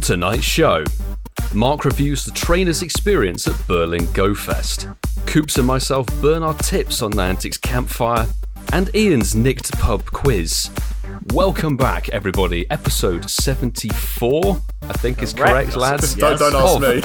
On tonight's show, Mark reviews the trainer's experience at Berlin Go Fest. Coops and myself burn our tips on Niantic's campfire, and Ian's nicked pub quiz. Welcome back, everybody. Episode 74, I think is correct, lads. Don't, don't ask Oh. me.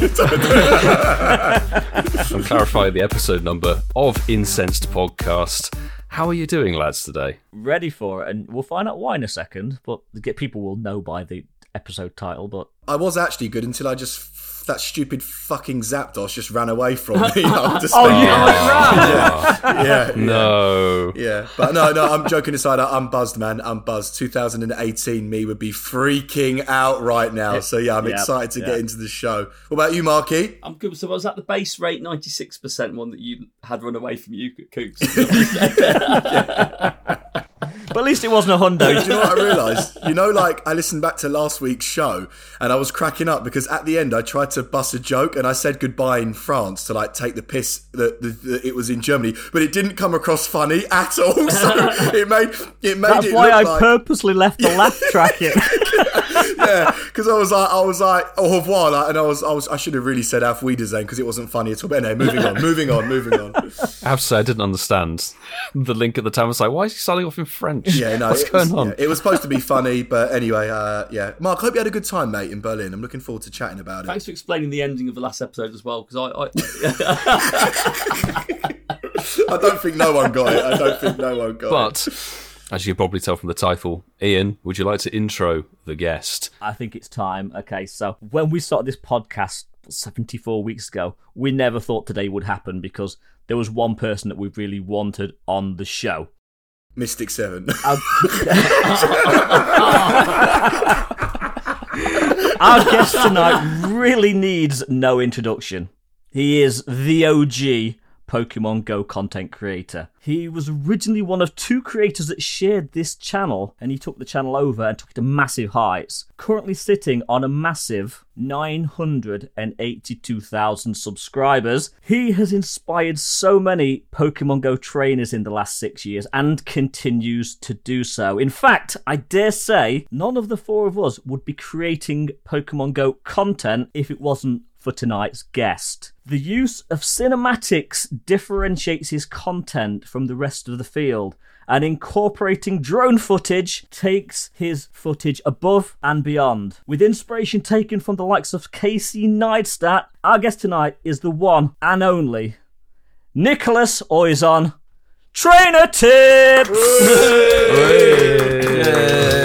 I'm clarifying the episode number of Incensed Podcast. How are you doing, lads, today? ready for it, and we'll find out why in a second. But get people will know by the episode title. But I was actually good until I just that stupid fucking Zapdos just ran away from me. I'm just Oh, thinking- oh, yeah, yeah, yeah, No. yeah. But no, no. I'm joking aside. I- I'm buzzed, man. I'm buzzed. 2018 me would be freaking out right now. So yeah, I'm Yeah, excited to yeah. get into the show. What about you, Marky? I'm good. So was that the base rate 96% one that you had run away from you, Coops? But at least it wasn't a hundo. Do you know what I realised? You know, like I listened back to last week's show and I was cracking up because at the end I tried to bust a joke and I said goodbye in France to like take the piss that, that, that it was in Germany, but it didn't come across funny at all. So it made it made That's it why I like purposely left the laugh track in. Yeah, because I was like I was like au revoir, like, and I was I was I should have really said auf Wiedersehen because it wasn't funny at all. But anyway, moving on, moving on, moving on. I have to say, I didn't understand the link at the time. I was like, why is he starting off in French? Yeah, no, What's it going was, on? yeah, it was supposed to be funny, but anyway, uh, yeah. Mark, hope you had a good time, mate, in Berlin. I'm looking forward to chatting about it. Thanks for explaining the ending of the last episode as well, because I, I I don't think no one got it. I don't think no one got it. But, as you can probably tell from the title, Ian, would you like to intro the guest? I think it's time. Okay, so when we started this podcast 74 weeks ago, we never thought today would happen because there was one person that we really wanted on the show. Mystic Seven. Our, Our guest tonight really needs no introduction. He is the OG Pokemon Go content creator. He was originally one of two creators that shared this channel, and he took the channel over and took it to massive heights. Currently sitting on a massive 982,000 subscribers. He has inspired so many Pokemon Go trainers in the last six years and continues to do so. In fact, I dare say none of the four of us would be creating Pokemon Go content if it wasn't for tonight's guest. The use of cinematics differentiates his content from the rest of the field, and incorporating drone footage takes his footage above and beyond. With inspiration taken from the likes of Casey Neistat, our guest tonight is the one and only Nicholas Oyzon. Trainer tips!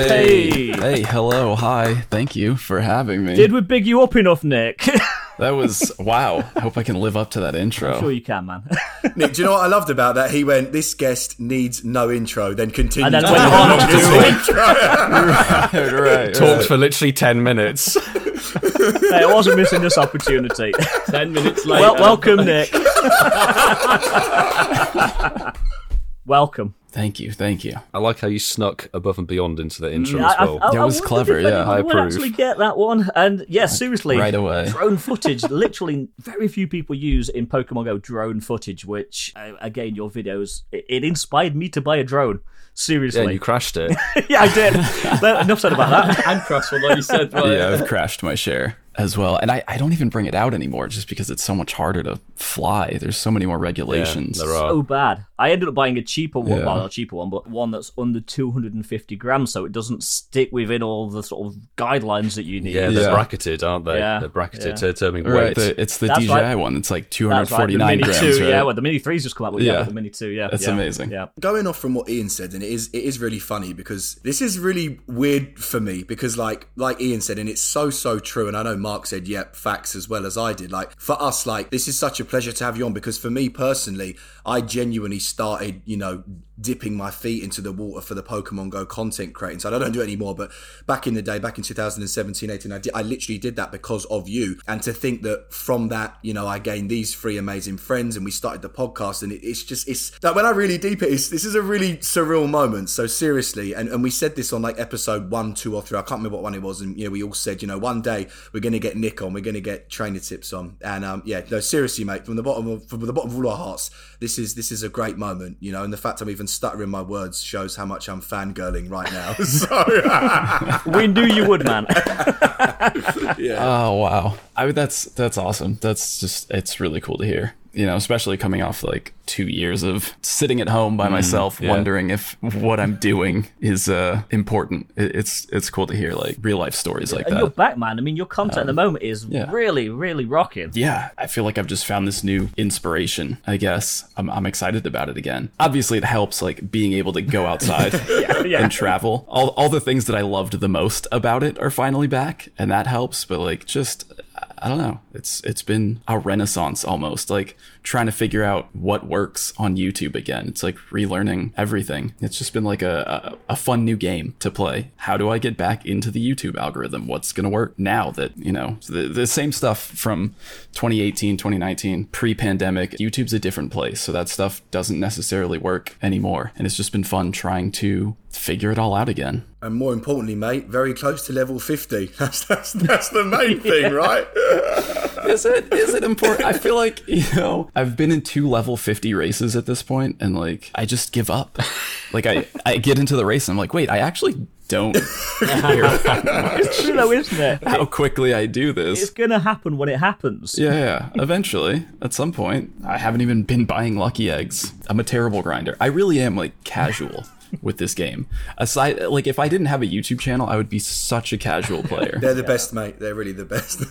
Hey! Hey, hello, hi. Thank you for having me. Did we big you up enough, Nick? that was wow. I hope I can live up to that intro. sure you can, man. Nick, do you know what I loved about that? He went, "This guest needs no intro," then continued. And then to went do on to long intro. right, right, Talked for literally 10 minutes. hey, I wasn't missing this opportunity. 10 minutes later. well, welcome, Nick. welcome. Thank you, thank you. I like how you snuck above and beyond into the intro I- as well. I- That I was clever, if yeah. anyone I would approve. actually get that one. And yeah, seriously, Right away. drone footage. literally, very few people use in Pokemon Go drone footage. Which, uh, again, your videos it, it inspired me to buy a drone. Seriously, and you crashed it. yeah, I did. But enough said about that. And Cross, although you said, right. Yeah, I've crashed my share as well. And I, I don't even bring it out anymore just because it's so much harder to fly. There's so many more regulations. there are. So bad. I ended up buying a cheaper one, Yeah. well, not a cheaper one, but one that's under 250 grams, so it doesn't stick within all the sort of guidelines that you need. Yeah, they're Yeah. bracketed, aren't they? Yeah, They're bracketed yeah. to determine Right, the, it's the That's DJI right. one. It's like That's right, the 249 Mini grams, 2, right? yeah, well, the Mini 3's just come out with, yeah. Yeah. the Mini 2, yeah. That's yeah, amazing. Yeah. Going off from what Ian said, and it is it is really funny because this is really weird for me because like like Ian said, and it's so so true. And I know Mark said, "Yep, facts," as well as I did. Like for us, like this is such a pleasure to have you on because for me personally, I genuinely started, you know, dipping my feet into the water for the Pokemon Go content creating. So I don't do it anymore, but back in the day, back in 2017, 18, I, I literally did that because of you. And to think that from that, you know, I gained these three amazing friends and we started the podcast and it, it's just, it's that when I really deep it, this is a really surreal moment. So seriously, and, and we said this on like episode one, two or three, I can't remember what one it was. And, you know, we all said, you know, one day we're going to get Nick on, we're going to get trainer tips on. And um, yeah, no, seriously, mate, from the bottom of, from the bottom of all our hearts, this is, this is a great moment, you know, and the fact I'm even stuttering my words shows how much I'm fangirling right now. So We knew you would, man. Oh wow. I mean that's that's awesome. That's just it's really cool to hear. You know, especially coming off like two years of sitting at home by myself, yeah. wondering if what I'm doing is uh, important. It, it's it's cool to hear like real life stories like And you're back, man. I mean, your content at the moment is yeah. really, really rocking. Yeah, I feel like I've just found this new inspiration. I guess I'm I'm excited about it again. Obviously, it helps like being able to go outside yeah. and travel. All all the things that I loved the most about it are finally back, and that helps. But like, just I don't know. It's it's been a renaissance almost, like trying to figure out what works on YouTube again. It's like relearning everything. It's just been like a, a, a fun new game to play. How do I get back into the YouTube algorithm? What's going to work now that, you know, the, the same stuff from 2018, 2019, pre pandemic, YouTube's a different place. So that stuff doesn't necessarily work anymore. And it's just been fun trying to figure it all out again. and more importantly, mate, very close to level 50. That's that's that's the main thing, right? is it is it important? I feel like you know i've been in two level 50 races at this point and like i just give up. Like i i get into the race and i'm like wait i actually don't It's true, though, isn't it? how quickly i do this. It's gonna happen when it happens. yeah, yeah. Eventually at some point i haven't even been buying lucky eggs. I'm a terrible grinder. I really am like casual with this game aside like if i didn't have a youtube channel i would be such a casual player They're the best, mate. They're really the best.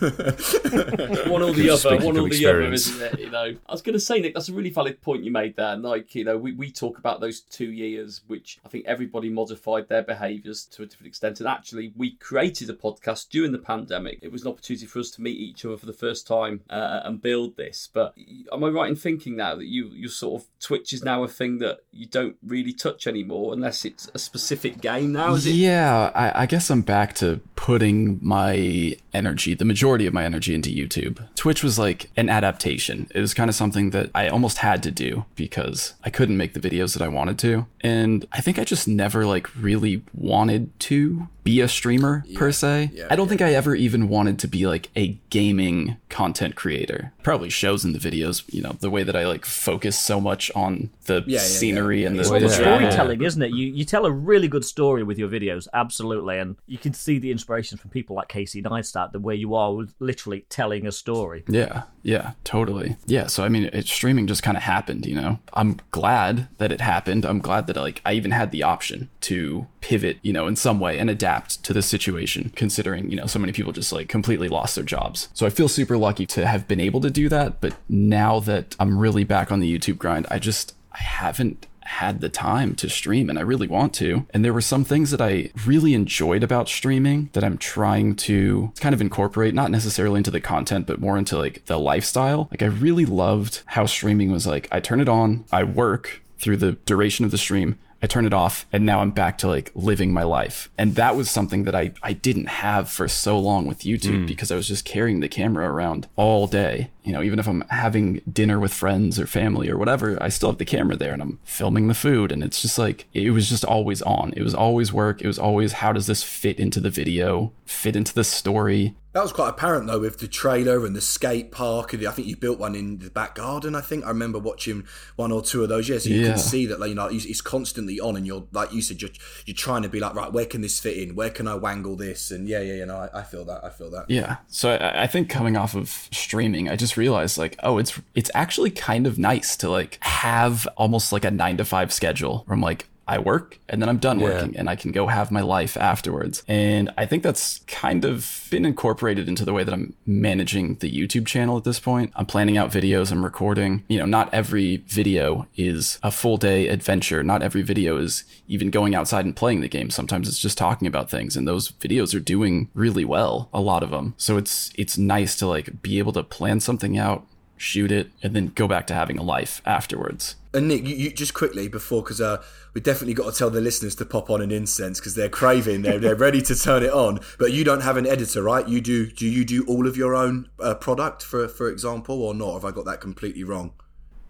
one or the other, Speaking one from or the other, experience. isn't it? You know, I was going to say, Nick, that's a really valid point you made there. Like, you know, we, we talk about those two years, which I think everybody modified their behaviours to a different extent. And actually, we created a podcast during the pandemic. It was an opportunity for us to meet each other for the first time uh, and build this. But am I right in thinking now that you you sort of Twitch is now a thing that you don't really touch anymore unless it's a specific game now? Is it? Yeah, I, I guess I'm back to putting my energy, the majority of my energy, into YouTube. Twitch was like an adaptation. It was kind of something that I almost had to do because I couldn't make the videos that I wanted to. And I think I just never like really wanted to be a streamer per se. yeah, I don't think I ever even wanted to be like a gaming content creator. Probably shows in the videos, you know, the way that I like focus so much on the yeah, scenery yeah. and the, Well, the the Yeah. storytelling, isn't it? You you tell a really good story with your videos, absolutely, and you can see the inspiration from people like Casey Neistat, the way you are literally telling a story. Yeah, yeah, totally. Yeah, so I mean, it, streaming just kind of happened, you know. I'm glad that it happened. I'm glad that like I even had the option to pivot, you know, in some way and adapt to the situation, considering you know so many people just like completely lost their jobs. So I feel super lucky to have been able to do that. But now that I'm really back on the YouTube grind, I just I haven't had the time to stream and I really want to. And there were some things that I really enjoyed about streaming that I'm trying to kind of incorporate, not necessarily into the content, but more into like the lifestyle. Like I really loved how streaming was like, I turn it on, I work through the duration of the stream. I turn it off and now I'm back to like living my life. And that was something that I, I didn't have for so long with YouTube hmm. because I was just carrying the camera around all day. You know, even if I'm having dinner with friends or family or whatever, I still have the camera there and I'm filming the food. And it's just like, it was just always on. It was always work. It was always, how does this fit into the video, fit into the story? That was quite apparent though with the trailer and the skate park. and I think you built one in the back garden. I think I remember watching one or two of those. Yes, you Yeah. can see that like you know it's constantly on, and you're like you said, you're you're trying to be like right, where can this fit in? Where can I wangle this? And yeah, yeah, yeah. No, I, I feel that. I feel that. Yeah. So I, I think coming off of streaming, I just realized like, oh, it's it's actually kind of nice to like have almost like a nine to five schedule where I'm like, I work and then I'm done working and I can go have my life afterwards. And I think that's kind of been incorporated into the way that I'm managing the YouTube channel at this point. I'm planning out videos, I'm recording. You know, not every video is a full day adventure. Not every video is even going outside and playing the game. Sometimes it's just talking about things and those videos are doing really well, a lot of them. So it's it's nice to like be able to plan something out, shoot it and then go back to having a life afterwards. And Nick, you, you just quickly before because uh, we definitely got to tell the listeners to pop on an incense because they're craving, they're they're ready to turn it on. But you don't have an editor, right? You do. Do you do all of your own uh, product, for for example, or not? Have I got that completely wrong?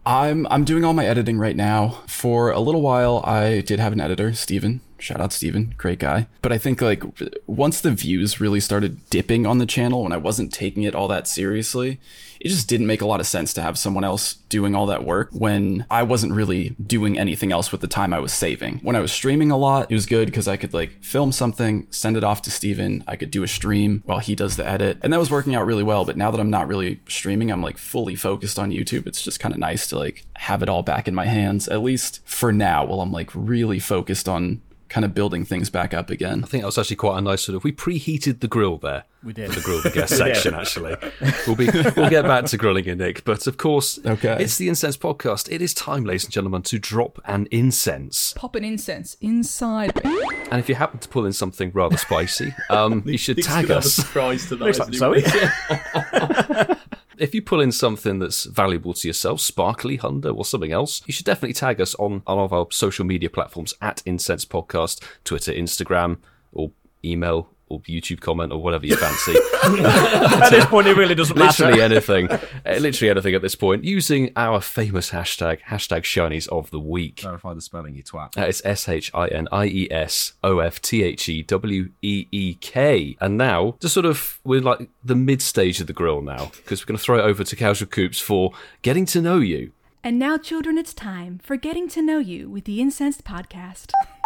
I'm I'm doing all my editing right now. For a little while I did have an editor, Steven Shout out Steven, great guy. But I think like once the views really started dipping on the channel when I wasn't taking it all that seriously, it just didn't make a lot of sense to have someone else doing all that work when I wasn't really doing anything else with the time I was saving. When I was streaming a lot, it was good because I could like film something, send it off to Steven. I could do a stream while he does the edit. And that was working out really well. But now that I'm not really streaming, I'm like fully focused on YouTube. It's just kind of nice to like have it all back in my hands, at least for now, while I'm like really focused on kind of building things back up again. I think that was actually quite a nice sort of. We preheated the grill there. We did. For the grill the guest section, actually. We'll be we'll get back to grilling you, Nick. But of course, Okay. it's the Incense Podcast. It is time, ladies and gentlemen, to drop an incense. Pop an incense inside me. And if you happen to pull in something rather spicy, um, you should Nick's tag gonna have a us. surprise tonight. Looks like? Zoe. If you pull in something that's valuable to yourself, sparkly, hundo, or something else, you should definitely tag us on all of our social media platforms at Incense Podcast, Twitter, Instagram, or email, or YouTube comment, or whatever you fancy. At this point, it really doesn't literally matter. anything, uh, literally anything at this point, using our famous hashtag, hashtag shinies of the week. Clarify the spelling, you twat. Uh, it's S H I N I E S O F T H E W E E K. And now, just sort of, we're like the mid stage of the grill now, because we're going to throw it over to Casual Coops for getting to know you. And now, children, it's time for Getting to Know You with the Incensed Podcast.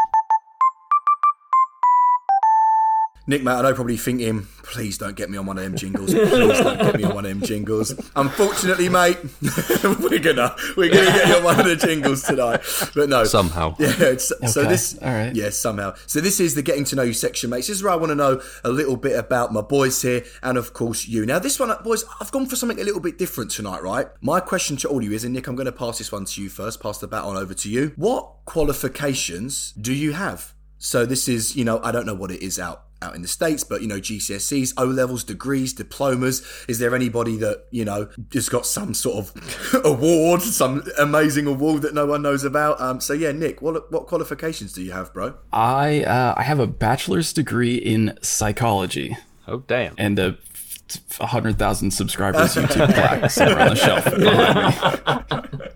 Nick, mate, I know probably thinking, please don't get me on one of them jingles. Please don't get me on one of them jingles. Unfortunately, mate, we're gonna we're gonna get you on one of the jingles tonight. But no, Somehow. Yeah, it's, so this, all right. yeah, somehow. So this is the getting to know you section, mates. This is where I want to know a little bit about my boys here, and of course you. Now, this one, boys, I've gone for something a little bit different tonight, right? My question to all of you is, and Nick, I'm going to pass this one to you first. Pass the baton over to you. What qualifications do you have? So this is, you know, I don't know what it is out out in the states, but you know, GCSEs, O levels, degrees, diplomas. Is there anybody that you know has got some sort of award, some amazing award that no one knows about? Um, so yeah, Nick, what what qualifications do you have, bro? I uh, I have a bachelor's degree in psychology Oh, damn. and a f- hundred thousand subscribers YouTube plaque somewhere on the shelf. behind.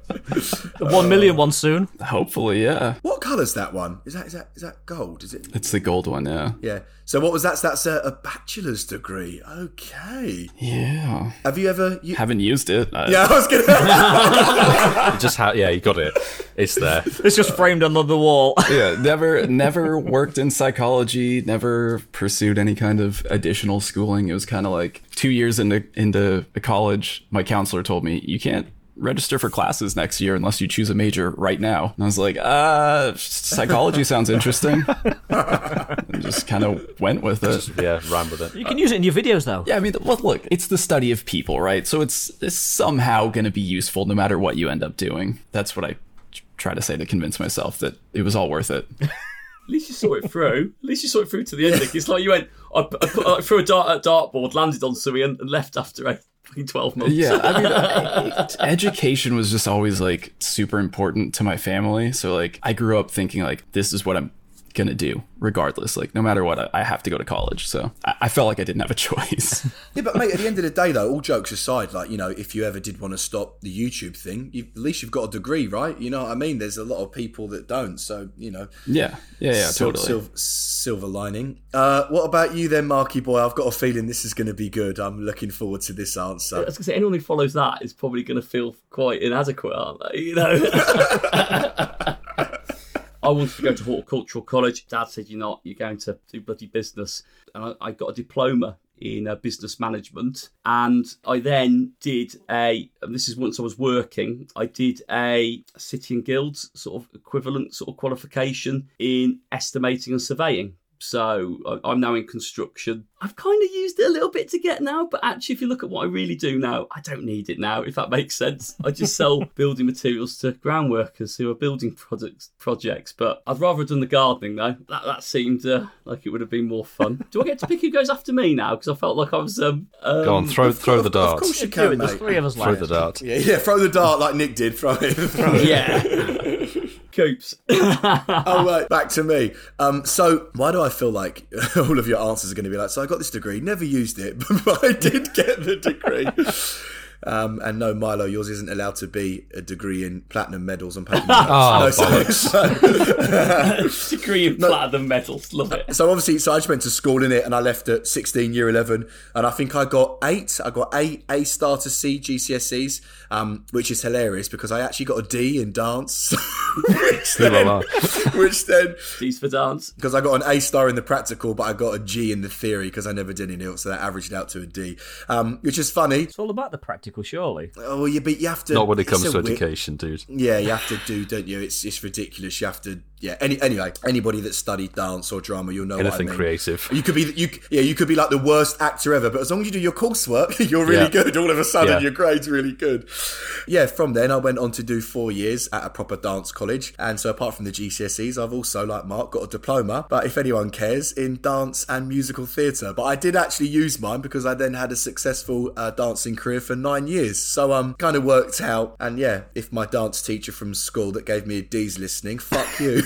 The one million one soon. Hopefully, yeah. What colour's that one? Is that is that is that gold? Is it? It's the gold one, yeah. Yeah. So what was that? That's a, a bachelor's degree. Okay. Yeah. Have you ever? You, Haven't used it. I- yeah, I was gonna. Just ha- yeah, you got it. It's there. It's just framed on the wall. yeah, never never worked in psychology, never pursued any kind of additional schooling. It was kind of like 2 years into into college, my counselor told me, "You can't register for classes next year unless you choose a major right now." And I was like, "Uh, psychology sounds interesting." and just kind of went with it. Yeah, ran with it. You can use it in your videos, though. Yeah, I mean, well, look, it's the study of people, right? So it's, it's somehow going to be useful no matter what you end up doing. That's what I try to say to convince myself that it was all worth it. At least you saw it through. At least you saw it through to the end. It's like you went, I, I, put, I threw a dart at a dartboard, landed on Sui, and, and left after eight, fucking twelve months. Yeah, I mean, education was just always like super important to my family. So like, I grew up thinking like this is what I'm gonna do, regardless. Like, no matter what, I, I have to go to college. So I, I felt like I didn't have a choice. yeah, but mate, at the end of the day, though, all jokes aside, like you know, if you ever did want to stop the YouTube thing, you, at least you've got a degree, right? You know what I mean? There's a lot of people that don't. So you know, yeah, yeah, yeah, sil- totally. Silver, silver lining. Uh, what about you then, Marky boy? I've got a feeling this is going to be good. I'm looking forward to this answer I answer. was gonna say anyone who follows that is probably gonna feel quite inadequate, aren't they? You know. I wanted to go to horticultural college. Dad said, "You're not. You're going to do bloody business." And I, I got a diploma in uh, business management, and I then did a. This is once I was working. I did a city and guilds sort of equivalent sort of qualification in estimating and surveying. So I- I'm now in construction. I've kind of used it a little bit to get now, but actually, if you look at what I really do now, I don't need it now. If that makes sense, I just sell building materials to ground workers who are building products projects. But I'd rather have done the gardening though. That that seemed uh, like it would have been more fun. Do I get to pick who goes after me now? Because I felt like I was um, um Go on, throw throw the dart. Of course you can, it. There's mate. three of us Throw left. the dart. Yeah, yeah, throw the dart like Nick did. Throw it. Throw it. Yeah. Coops. oh right, back to me. Um, so why do I feel like all of your answers are going to be like? So I got this degree, never used it, but I did get the degree. Um, and no, Milo, yours isn't allowed to be a degree in platinum medals and paper Oh, no, so, so, Degree in platinum medals. Love it. so obviously, so I just went to school in it, and I left at 16, year 11, and I think I got eight. I got eight A star to C GCSEs, um, which is hilarious because I actually got a D in dance, which la la. then, which then These for dance. because I got an A star in the practical, but I got a G in the theory because I never did any else, so that averaged out to a D, um, which is funny. It's all about the practical, surely. Oh, you but you have to. Not when it comes a to weird- education, dude. Yeah, you have to do, don't you? It's it's ridiculous. You have to. Yeah. Any anyway, anybody that studied dance or drama, you'll know what I Anything mean. creative. You could be you yeah you could be like the worst actor ever, but as long as you do your coursework, you're really Yeah. good. All of a sudden, Yeah. your grade's really good. Yeah. From then, I went on to do four years at a proper dance college, and so apart from the GCSEs, I've also like Mark got a diploma. But if anyone cares, in dance and musical theatre. But I did actually use mine because I then had a successful uh, dancing career for nine years. So um, kind of worked out. And yeah, if my dance teacher from school that gave me a D's listening, fuck you.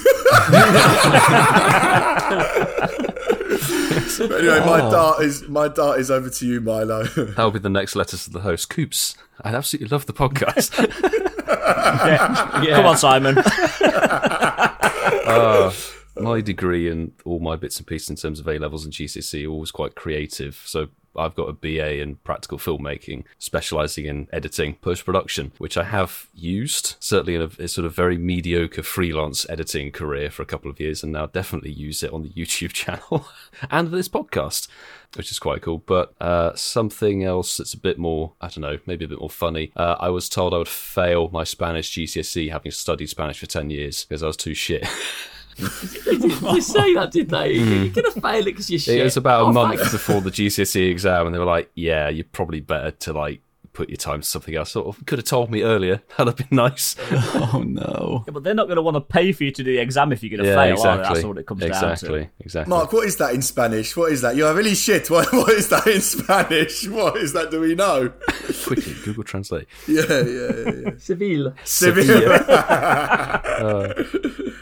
But anyway, my oh. dart is my dart is over to you, Milo. That'll be the next letters to the host. Coops, I absolutely love the podcast. Yeah. Come on, Simon. Uh, my degree and all my bits and pieces in terms of A levels and GCSE are always quite creative. So I've got a BA in practical filmmaking, specializing in editing, post production, which I have used certainly in a, a sort of very mediocre freelance editing career for a couple of years, and now definitely use it on the YouTube channel and this podcast. Which is quite cool, but uh, something else that's a bit more, I don't know, maybe a bit more funny. Uh, I was told I would fail my Spanish GCSE having studied Spanish for 10 years because I was too shit. They say that, did they? Hmm. You're going to fail it because you're shit. It was about a Oh, month thanks. before the GCSE exam, and they were like, "Yeah, you're probably better to like put your time to something else." Sort of could have told me earlier. That'd have been nice. Oh no. Yeah, but they're not going to want to pay for you to do the exam if you're going to yeah, fail. Exactly. That's what it comes exactly. down to. Exactly. Exactly. Mark, what is that in Spanish? What is that? You're really shit. What, what is that in Spanish? What is that? Do we know? Quickly, Google Translate. Yeah, yeah, yeah. yeah. Seville.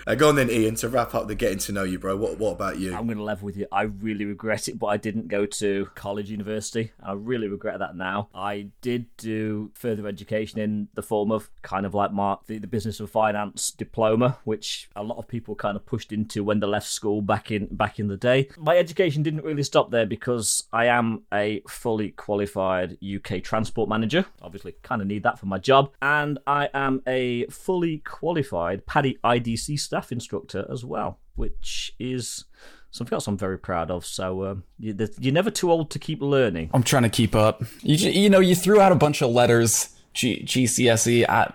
Uh, go on then, Ian. To wrap up the getting to know you, bro. What What about you? I'm going to level with you. I really regret it, but I didn't go to college, university. I really regret that now. I did do further education in the form of kind of like Mark, the, the business of finance diploma, which a lot of people kind of pushed into when they left school back in back in the day. My education didn't really stop there because I am a fully qualified UK transport manager. Obviously, kind of need that for my job, and I am a fully qualified PADI IDC staff instructor as well, which is something else I'm very proud of. So um, you, you're never too old to keep learning. I'm trying to keep up. You you know you threw out a bunch of letters. G- GCSE. I,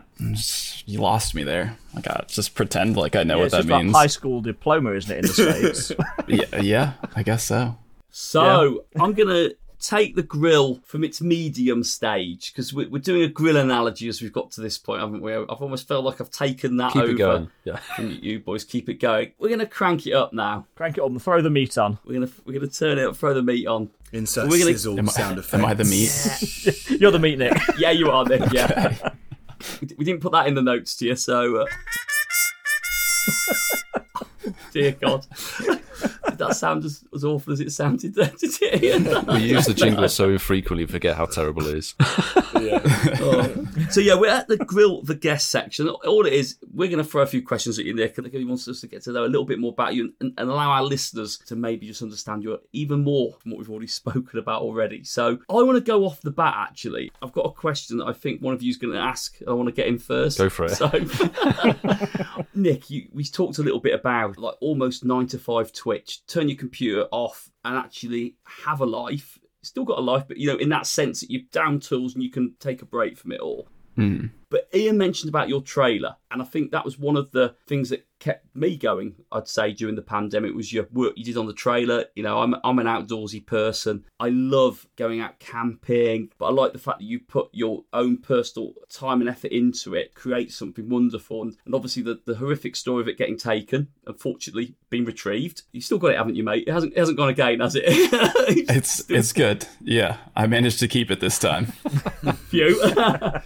you lost me there. Like I just pretend like I know what it's that just like means. high school diploma, isn't it, in the States? yeah, yeah, I guess so. So I'm going to take the grill from its medium stage because we're, we're doing a grill analogy as we've got to this point, haven't we? I've almost felt like I've taken that Keep over it going. Yeah. from you boys. Keep it going. We're going to crank it up now. Crank it on. throw the meat on. We're going to we're going to turn it up, throw the meat on. Insert We're gonna- sizzle Am sound I, effects. am I the meat? You're the meat, Nick. Yeah, you are then. Yeah. we we didn't put that in the notes to you, so. Uh... Dear God. Did that sound as, as awful as it sounded there? Did it? We use the jingle so infrequently, we forget how terrible it is. Oh. So yeah, we're at the grill the guest section. All it is, we're going to throw a few questions at you, Nick. I think he wants us to get to know a little bit more about you and, and allow our listeners to maybe just understand you even more from what we've already spoken about already. So I want to go off the bat. Actually, I've got a question that I think one of you is going to ask. I want to get in first. Go for it. So, Nick, you, we talked a little bit about like almost nine to five Twitch. Turn your computer off and actually have a life. Still got a life, but you know, in that sense that you've down tools and you can take a break from it all. Mm. But Ian mentioned about your trailer, and I think that was one of the things that kept me going. I'd say during the pandemic was your work you did on the trailer. You know, I'm I'm an outdoorsy person. I love going out camping, but I like the fact that you put your own personal time and effort into it, create something wonderful, and, and obviously the, the horrific story of it getting taken, unfortunately been retrieved. You still got it, haven't you, mate? It hasn't it hasn't gone again, has it? It's it's good. Yeah, I managed to keep it this time. few.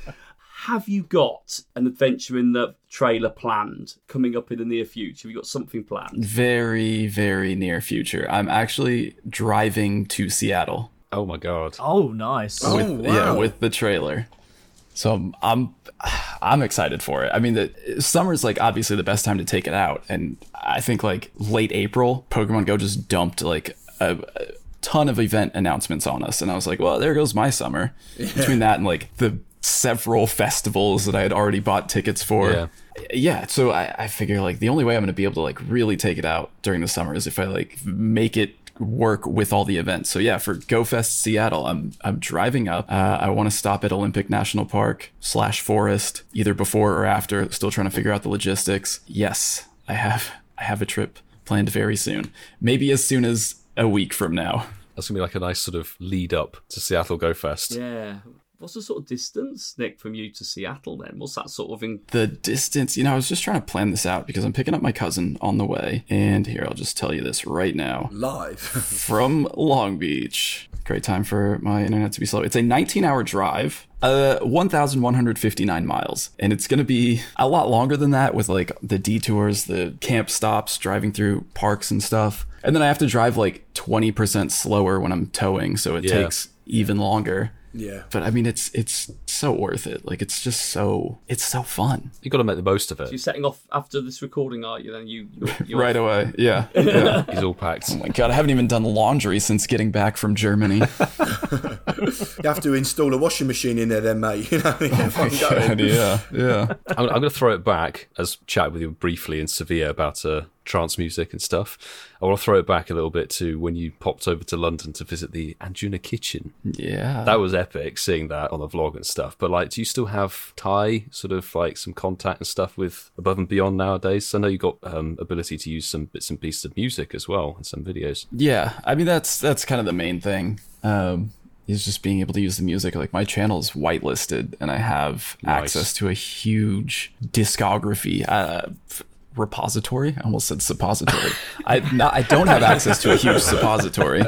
Have you got an adventure in the trailer planned coming up in the near future? Have you got something planned? Very very near future. I'm actually driving to Seattle. Oh my god. Oh, nice. Oh, with, wow. Yeah, with the trailer. So I'm, I'm I'm excited for it. I mean, the summer's like obviously the best time to take it out, and I think like late April, Pokemon Go just dumped like a, a ton of event announcements on us, and I was like, well, there goes my summer. Between that and like the several festivals that I had already bought tickets for. Yeah. Yeah, so I, I figure like the only way I'm gonna be able to like really take it out during the summer is if I like make it work with all the events. So yeah, for GoFest Seattle, I'm I'm driving up. Uh, I want to stop at Olympic National Park slash Forest either before or after. Still trying to figure out the logistics. Yes, I have I have a trip planned very soon. Maybe as soon as a week from now. That's gonna be like a nice sort of lead up to Seattle Go Fest. Yeah. What's the sort of distance, Nick, from you to Seattle then? What's that sort of in The distance, you know, I was just trying to plan this out because I'm picking up my cousin on the way. And here, I'll just tell you this right now. Live. from Long Beach. Great time for my internet to be slow. It's a 19 hour drive, uh, 1,159 miles. And it's going to be a lot longer than that with like the detours, the camp stops, driving through parks and stuff. And then I have to drive like 20% slower when I'm towing. So it Yeah. takes even longer. Yeah. But I mean, it's it's so worth it. Like it's just so it's so fun. You got to make the most of it. you're setting off after this recording, aren't you? Then you you're, you're Right away, yeah. yeah. He's all packed. Oh my god, I haven't even done laundry since getting back from Germany. You have to install a washing machine in there, then, mate. You know, everyone going. God, yeah, yeah. I'm, I'm going to throw it back as chat with you briefly in Sevilla about uh, trance music and stuff. I want to throw it back a little bit to when you popped over to London to visit the Anjuna kitchen. Yeah. That was epic seeing that on the vlog and stuff. But like, do you still have Thai sort of like some contact and stuff with Above and Beyond nowadays? I know you got um, ability to use some bits and pieces of music as well in some videos. Yeah, I mean that's that's kind of the main thing. Um, is just being able to use the music. Like my channel is whitelisted, and I have Nice. access to a huge discography. Uh, repository. I almost said suppository. I not, i don't have access to a huge suppository.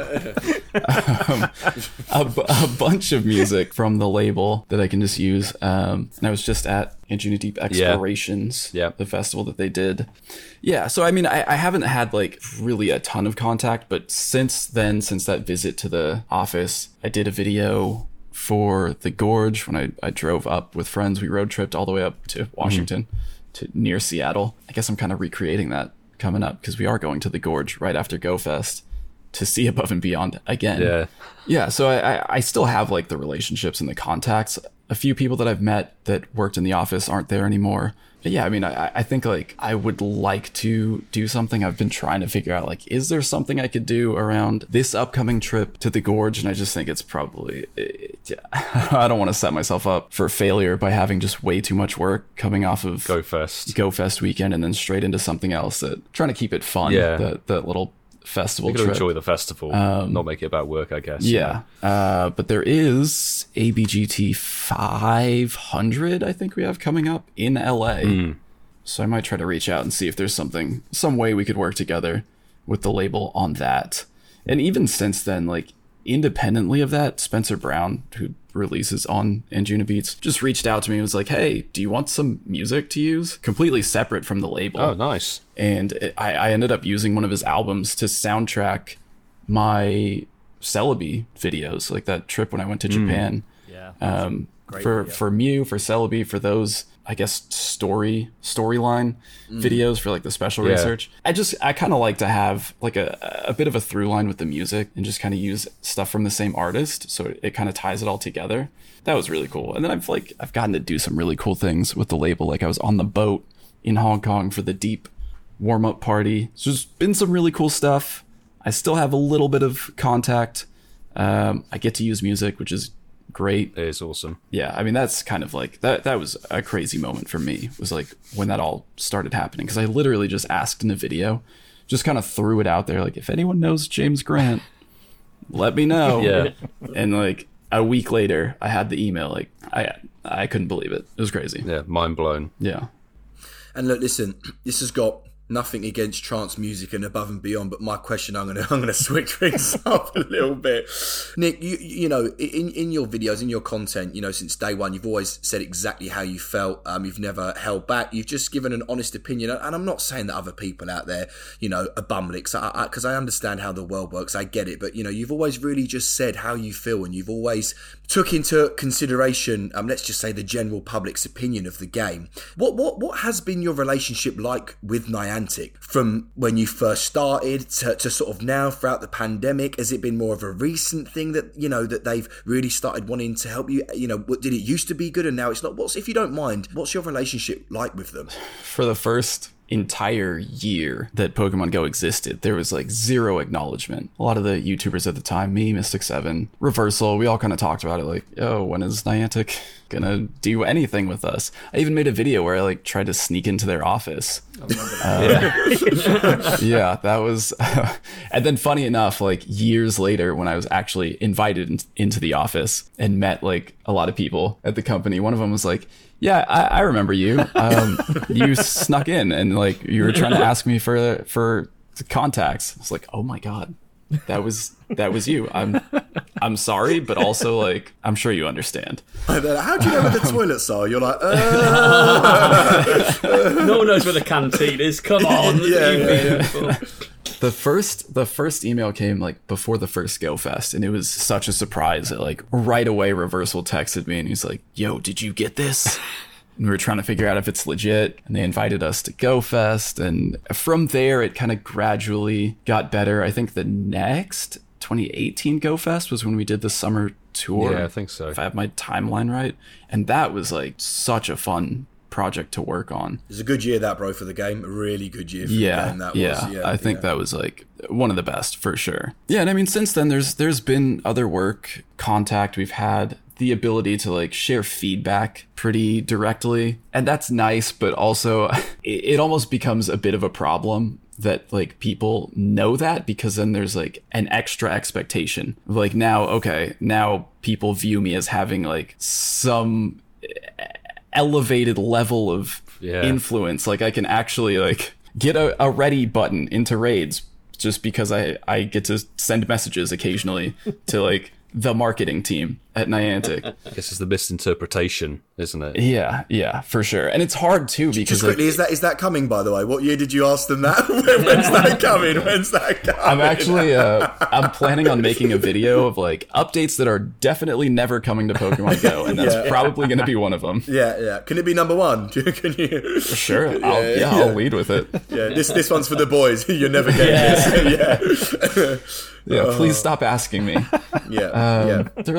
Um, a, bunch of music from the label that i can just use. Um, and i was just at Anjunadeep Explorations, Yeah. the festival that they did. Yeah, so I mean, I, I haven't had like really a ton of contact, but since then, since that visit to the office, I did a video for the gorge when I, I drove up with friends. We road tripped all the way up to Washington to near Seattle. I guess I'm kind of recreating that coming up because we are going to the gorge right after GoFest to see above and beyond again. Yeah. Yeah, so I, I, I still have like the relationships and the contacts. A few people that I've met that worked in the office aren't there anymore. But yeah, I mean, I, I think like I would like to do something. I've been trying to figure out like, is there something I could do around this upcoming trip to the gorge? And I just think it's probably, it, I don't want to set myself up for failure by having just way too much work coming off of Go first. Go Fest weekend and then straight into something else. That trying to keep it fun. Yeah. that that little festival You trip. enjoy the festival, not make it about work, I guess. Yeah. Uh, but there is ABGT 500, I think we have coming up in LA. So I might try to reach out and see if there's something, some way we could work together with the label on that. And even since then, like independently of that, Spencer Brown, who releases on Anjunabeats, just reached out to me and was like, hey, do you want some music to use? Completely separate from the label Oh, nice. and it, I, I ended up using one of his albums to soundtrack my Celebi videos, like that trip when I went to Japan. Yeah. Um, for for Mew, for Celebi, for those I guess story storyline videos for like the special Yeah. research. I just I kind of like to have like a a bit of a through line with the music and just kind of use stuff from the same artist, so it, it kind of ties it all together. That was really cool. And then I've like I've gotten to do some really cool things with the label. Like I was on the boat in Hong Kong for the deep warm up party. So there's been some really cool stuff. I still have a little bit of contact. Um, I get to use music, which is great. It is awesome. Yeah, I mean that's kind of like that. That was a crazy moment for me. Was like when that all started happening because I literally just asked in the video, just kind of threw it out there like if anyone knows James Grant, let me know. Yeah. and like a week later, I had the email. Like I I couldn't believe it. It was crazy. Yeah, mind blown. Yeah. And look, listen, this has got nothing against trance music and above and beyond, but my question, I'm gonna I'm gonna switch things up a little bit. Nick, you you know, in in your videos, in your content, you know, since day one, you've always said exactly how you felt. Um, you've never held back. You've just given an honest opinion, and I'm not saying that other people out there, you know, are bumlicks, because I, I, I understand how the world works. I get it, but you know, you've always really just said how you feel, and you've always took into consideration, um, let's just say the general public's opinion of the game. What what what has been your relationship like with Niantic from when you first started to, to sort of now throughout the pandemic? Has it been more of a recent thing that you know that they've really started wanting to help you? You know, what did it used to be good and now it's not? What's if you don't mind? What's your relationship like with them? For the first entire year that Pokemon Go existed, there was like zero acknowledgement. A lot of the YouTubers at the time, me, Mystic Seven, Reversal, we all kind of talked about it like, oh, when is Niantic gonna do anything with us? I even made a video where I like tried to sneak into their office. Uh, yeah. yeah, that was. and then, funny enough, like years later, when I was actually invited in- into the office and met like a lot of people at the company, one of them was like, yeah, I, I remember you. Um, you snuck in and like you were trying to ask me for for contacts. It's like, oh my god, that was that was you. I'm I'm sorry, but also like I'm sure you understand. How do you know where the toilets are? You're like, uh... no one knows where the canteen is. Come on, yeah, yeah, yeah the first the first email came like before the first Go Fest, and it was such a surprise that like right away Reversal texted me and he's like, "Yo, did you get this?" And we were trying to figure out if it's legit, and they invited us to Go Fest, and from there it kind of gradually got better. I think the next 2018 Go Fest was when we did the summer tour. Yeah, I think so. If I have my timeline right, and that was like such a fun project to work on. It was a good year that bro for the game. A really good year for yeah, the game that yeah, was. Yeah, I think yeah. that was like one of the best for sure. Yeah, and I mean since then there's there's been other work, contact we've had the ability to like share feedback pretty directly and that's nice but also it, it almost becomes a bit of a problem that like people know that because then there's like an extra expectation like now okay now people view me as having like some elevated level of Yeah. influence. Like I can actually like get a, a ready button into raids just because I I get to send messages occasionally to like the marketing team at Niantic. I guess it's the misinterpretation, isn't it? yeah, yeah, for sure. And it's hard too because Just like, quickly, is that is that coming? By the way, what year did you ask them that? When's that coming? When's that coming? I'm actually uh, I'm planning on making a video of like updates that are definitely never coming to Pokemon Go, and that's Yeah. probably going to be one of them. Yeah, yeah. Can it be number one? Can you? Sure, I'll, yeah, yeah. I'll lead with it. Yeah, this this one's for the boys. You're never getting this. Yeah, please stop asking me. Yeah, yeah, Um, yeah. The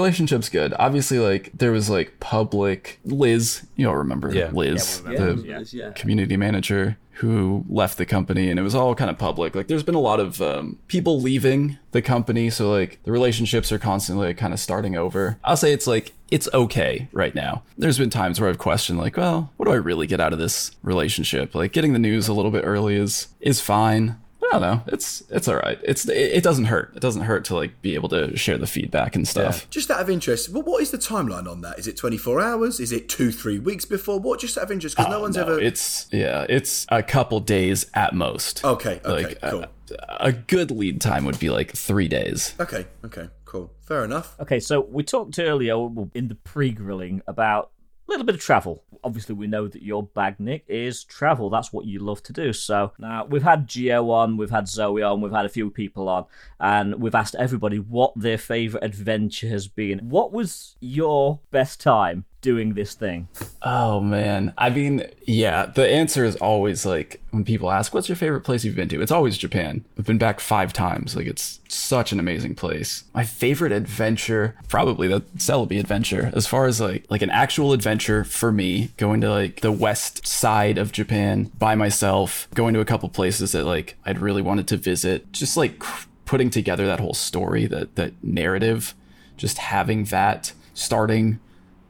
relationship's good. Obviously, like there was like public Liz. You all remember Yeah. Liz, Yeah, the yeah. yeah. community manager who left the company, and it was all kind of public. Like there's been a lot of um, people leaving the company, so like the relationships are constantly like, kind of starting over. I'll say it's like it's okay right now. There's been times where I've questioned like, well, what do I really get out of this relationship? Like getting the news a little bit early is is fine. I don't know. It's it's all right. It's it, it doesn't hurt. It doesn't hurt to like be able to share the feedback and stuff. Just out of interest, what, what is the timeline on that? Is it 24 hours? Is it two, three weeks before? What? Just out of interest, because no oh, one's No, ever. It's yeah, it's a couple days at most. Okay, okay, like uh, cool. a, a good lead time would be like three days. Okay, okay, cool. Fair enough. Okay, so we talked earlier in the pre-grilling about a little bit of travel. Obviously, we know that your bag, Nick, is travel. That's what you love to do. So now we've had Geo on, we've had Zoe on, we've had a few people on, and we've asked everybody what their favorite adventure has been. What was your best time doing this thing? Oh man, I mean, yeah. The answer is always like when people ask, "What's your favorite place you've been to?" It's always Japan. I've been back five times. Like it's such an amazing place. My favorite adventure, probably the Celebi adventure. As far as like like an actual adventure for me, going to like the west side of Japan by myself, going to a couple places that like I'd really wanted to visit, just like putting together that whole story, that that narrative, just having that starting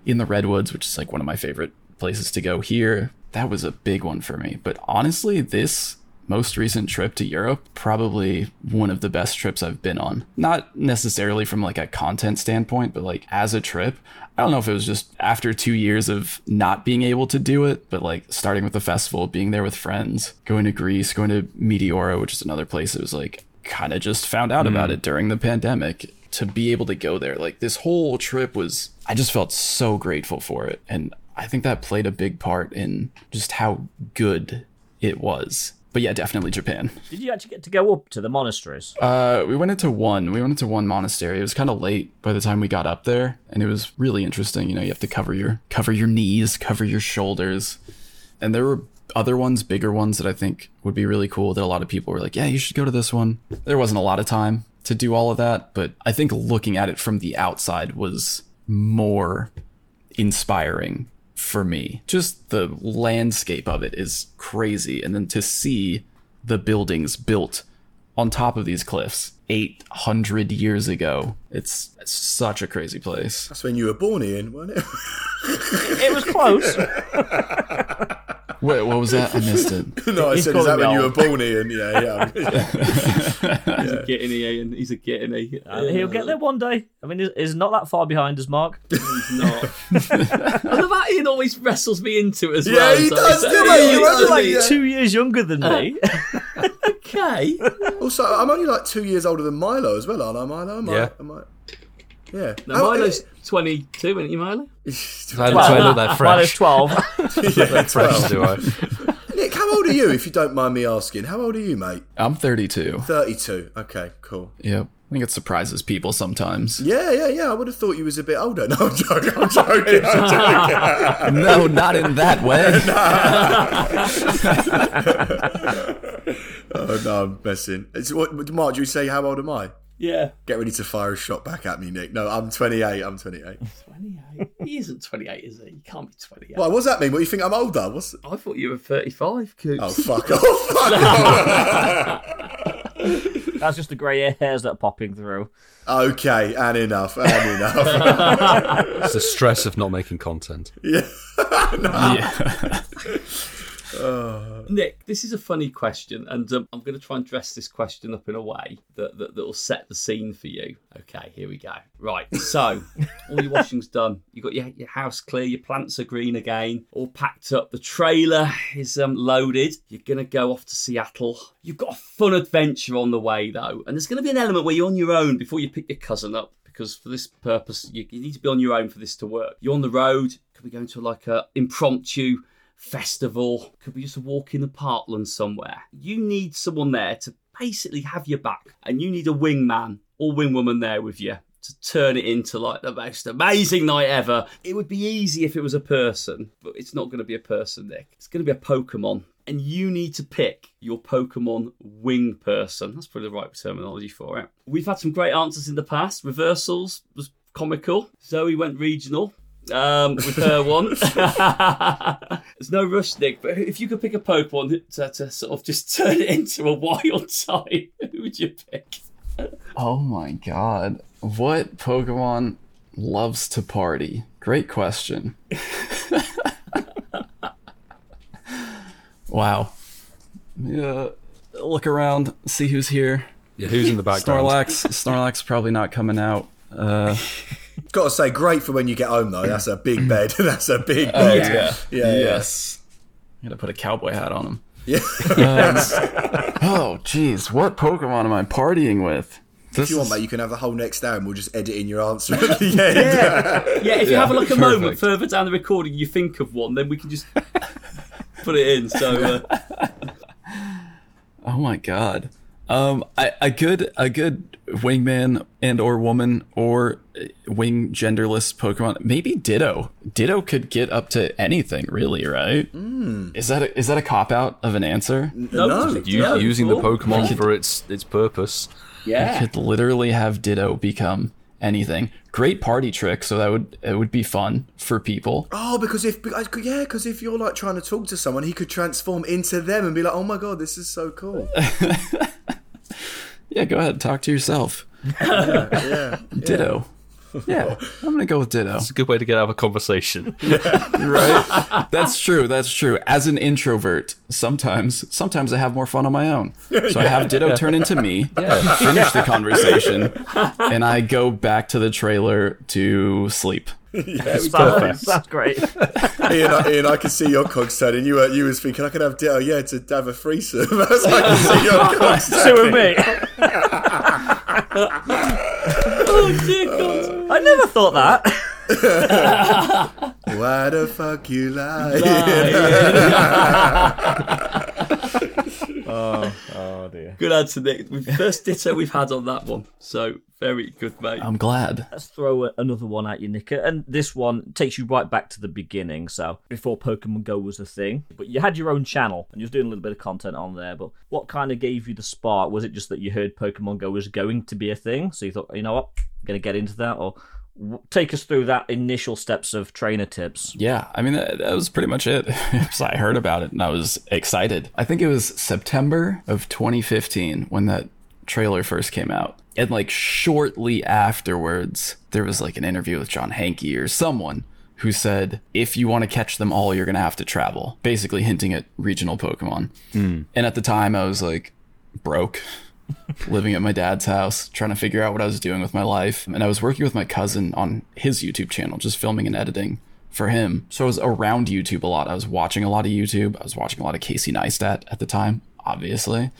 in the redwoods, which is like one of my favorite places to go here. That was a big one for me. But honestly, this most recent trip to Europe, probably one of the best trips I've been on. Not necessarily from like a content standpoint, but like as a trip. I don't know if it was just after two years of not being able to do it, but like starting with the festival, being there with friends, going to Greece, going to Meteora, which is another place. It was like kind of just found out mm. about it during the pandemic. To be able to go there, like this whole trip was, I just felt so grateful for it. And I think that played a big part in just how good it was. But yeah, definitely Japan. Did you actually get to go up to the monasteries? Uh, we went into one. We went into one monastery. It was kind of late by the time we got up there, and it was really interesting. You know, you have to cover your cover your knees, cover your shoulders, and there were other ones, bigger ones that I think would be really cool. That a lot of people were like, "Yeah, you should go to this one." There wasn't a lot of time to do all of that, but I think looking at it from the outside was more inspiring for me. Just the landscape of it is crazy. And then to see the buildings built on top of these cliffs 800 years ago, it's, it's such a crazy place. That's when you were born, Ian, wasn't it? It was close. Wait, what was that? I missed it. no, I He's said, is that calling me when you were old. born, Ian? Yeah, yeah. He's a getting Ian. He's a getting a. Uh, He'll get there one day. I mean, he's- he's not that far behind us, Mark. He's not. I love how Ian always wrestles me into it as Yeah, well. he so does, it's- doesn't Mate, he? you're only does, like yeah. two years younger than me. Okay. Also, I'm only like two years older than Milo as well, aren't I, Milo? Am I- Yeah. am I- yeah. Now, How- Milo's 22, isn't he, Milo? So I look, so I look that Minus fresh. 12. yeah, fresh, 12. do I? Nick, how old are you, if you don't mind me asking? How old are you, mate? I'm 32. 32. Okay, cool. Yep. I think it surprises people sometimes. Yeah, yeah, yeah. I would have thought you was a bit older. No, I'm joking. I'm joking. I'm joking. no, not in that way. oh, no, I'm messing. It's, what, Mark, do you say how old am I? Yeah. Get ready to fire a shot back at me, Nick. No, I'm 28. I'm 28. 28. He isn't 28, is he? He can't be 28. Why, what does that mean? What, do you think I'm older? What's... I thought you were 35, Coops. Oh, fuck off. Fuck off. That's just the grey hairs that are popping through. Okay, and enough, and enough. It's the stress of not making content. yeah. Nick, this is a funny question, and um, I'm going to try and dress this question up in a way that, that that will set the scene for you. Okay, here we go. Right, so all your washing's done. You got your, your house clear. Your plants are green again. All packed up. The trailer is um, loaded. You're going to go off to Seattle. You've got a fun adventure on the way though, and there's going to be an element where you're on your own before you pick your cousin up. Because for this purpose, you, you need to be on your own for this to work. You're on the road. Could be going to like a impromptu festival, could be just a walk in the parkland somewhere. You need someone there to basically have your back, and you need a wingman or wingwoman there with you to turn it into like the most amazing night ever. It would be easy if it was a person, but it's not going to be a person, Nick. It's going to be a Pokemon. And you need to pick your Pokemon wing person. That's probably the right terminology for it. We've had some great answers in the past. Reversals was comical. Zoe went regional um, with her one. There's no rush, Nick, but if you could pick a Pokemon to, to sort of just turn it into a wild type, who would you pick? Oh my god. What Pokemon loves to party? Great question. wow. Yeah. Look around, see who's here. Yeah, who's in the background? Snorlax. Snorlax probably not coming out. Uh, Got to say, great for when you get home, though. That's a big bed. That's a big bed. yeah. yeah. yeah. yes. I'm gonna put a cowboy hat on him. Yeah. Oh, jeez. What Pokemon am I partying with? This If you want, is- mate, you can have the whole next hour and we'll just edit in your answer at the end. Yeah, yeah if you have like a perfect. moment further down the recording, you think of one, then we can just put it in. So uh, Oh my god. Um, I, a good a good wingman and or woman or uh, wing genderless Pokemon. Maybe Ditto. Ditto could get up to anything, really, right? Mm. Is that a, is that a cop out of an answer? No. U- Yeah, using the cool. Pokemon for its its purpose. yeah, Could literally have Ditto become anything. Great party trick. So that would it would be fun for people. Oh, because if yeah, because if you're like trying to talk to someone, he could transform into them and be like, "Oh my god, this is so cool." Yeah, go ahead, talk to yourself. yeah, Ditto. Yeah, I'm gonna go with ditto. It's a good way to get out of a conversation. right? That's true. That's true. As an introvert, sometimes sometimes I have more fun on my own. So I have Ditto turn into me, finish the conversation, and I go back to the trailer to sleep. Sounds, perfect. sounds great. Ian, I, Ian, I can see your cogs turning. You were you was thinking I could have Ditto, yeah, to have a threesome. I was like, I can see your cogs Two and me. Oh dear God. I never thought that. Why the fuck you lie? Oh, oh dear. Good answer, Nick. First ditto we've had on that one. So very good, mate. I'm glad. Let's throw another one at you, Nicker. And this one takes you right back to the beginning. So before Pokemon Go was a thing, but you had your own channel and you was doing a little bit of content on there. But what kind of gave you the spark? Was it just that you heard Pokemon Go was going to be a thing, so you thought, you know what, I'm gonna get into that, or w- take us through that initial steps of trainer tips? Yeah, I mean that, that was pretty much it. so I heard about it and I was excited. I think it was September of 2015 when that trailer first came out. And like shortly afterwards, there was like an interview with John Hanke or someone who said, if you want to catch them all, you're going to have to travel, basically hinting at regional Pokemon. Hmm. And at the time, I was like broke, living at my dad's house, trying to figure out what I was doing with my life. And I was working with my cousin on his YouTube channel, just filming and editing for him. So I was around YouTube a lot. I was watching a lot of YouTube. I was watching a lot of Casey Neistat at the time, obviously.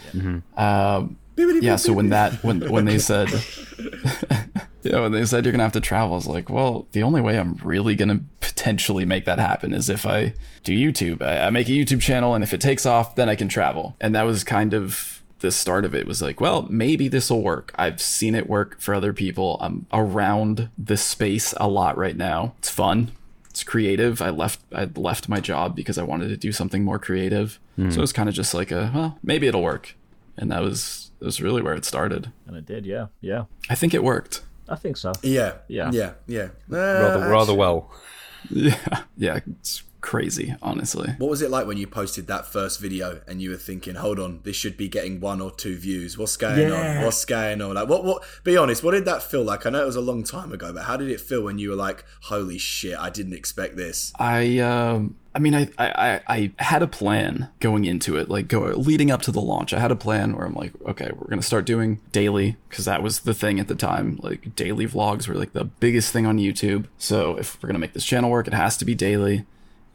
Um, yeah, so when that when when they said yeah, when they said you're gonna have to travel, I was like, well, the only way I'm really gonna potentially make that happen is if I do YouTube. I, I make a YouTube channel, and if it takes off, then I can travel. And that was kind of the start of it. Was like, well, maybe this will work. I've seen it work for other people. I'm around the space a lot right now. It's fun. It's creative. I left I left my job because I wanted to do something more creative. So it was kind of just like a well, maybe it'll work. And that was that was really where it started. And it did, yeah, yeah. I think it worked. I think so. Yeah, Yeah. yeah, yeah. Uh, rather, rather well. Yeah, yeah, it's crazy, honestly. What was it like when you posted that first video and you were thinking, "Hold on, this should be getting one or two views. What's going on? What's going on?" Like, what? What? Be honest. What did that feel like? I know it was a long time ago, but how did it feel when you were like, "Holy shit, I didn't expect this." I um I mean I, I I I had a plan going into it, like go leading up to the launch. I had a plan where I'm like, okay, we're gonna start doing daily because that was the thing at the time. Like daily vlogs were like the biggest thing on YouTube. So if we're gonna make this channel work, it has to be daily.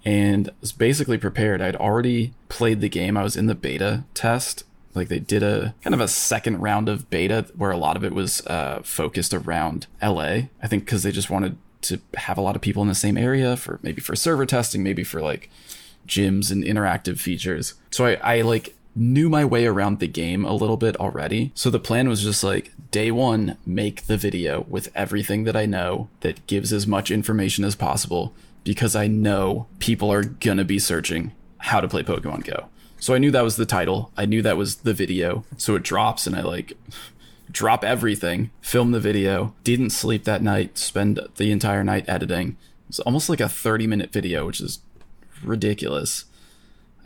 And was basically prepared. I'd already played the game. I was in the beta test. Like they did a kind of a second round of beta where a lot of it was uh, focused around LA. I think because they just wanted to have a lot of people in the same area for maybe for server testing, maybe for like gyms and interactive features. So I, I like knew my way around the game a little bit already. So the plan was just like day one, make the video with everything that I know that gives as much information as possible because I know people are gonna be searching how to play Pokemon Go. So I knew that was the title. I knew that was the video. So it drops and I like drop everything, film the video, didn't sleep that night, spend the entire night editing. It's almost like a 30 minute video, which is ridiculous.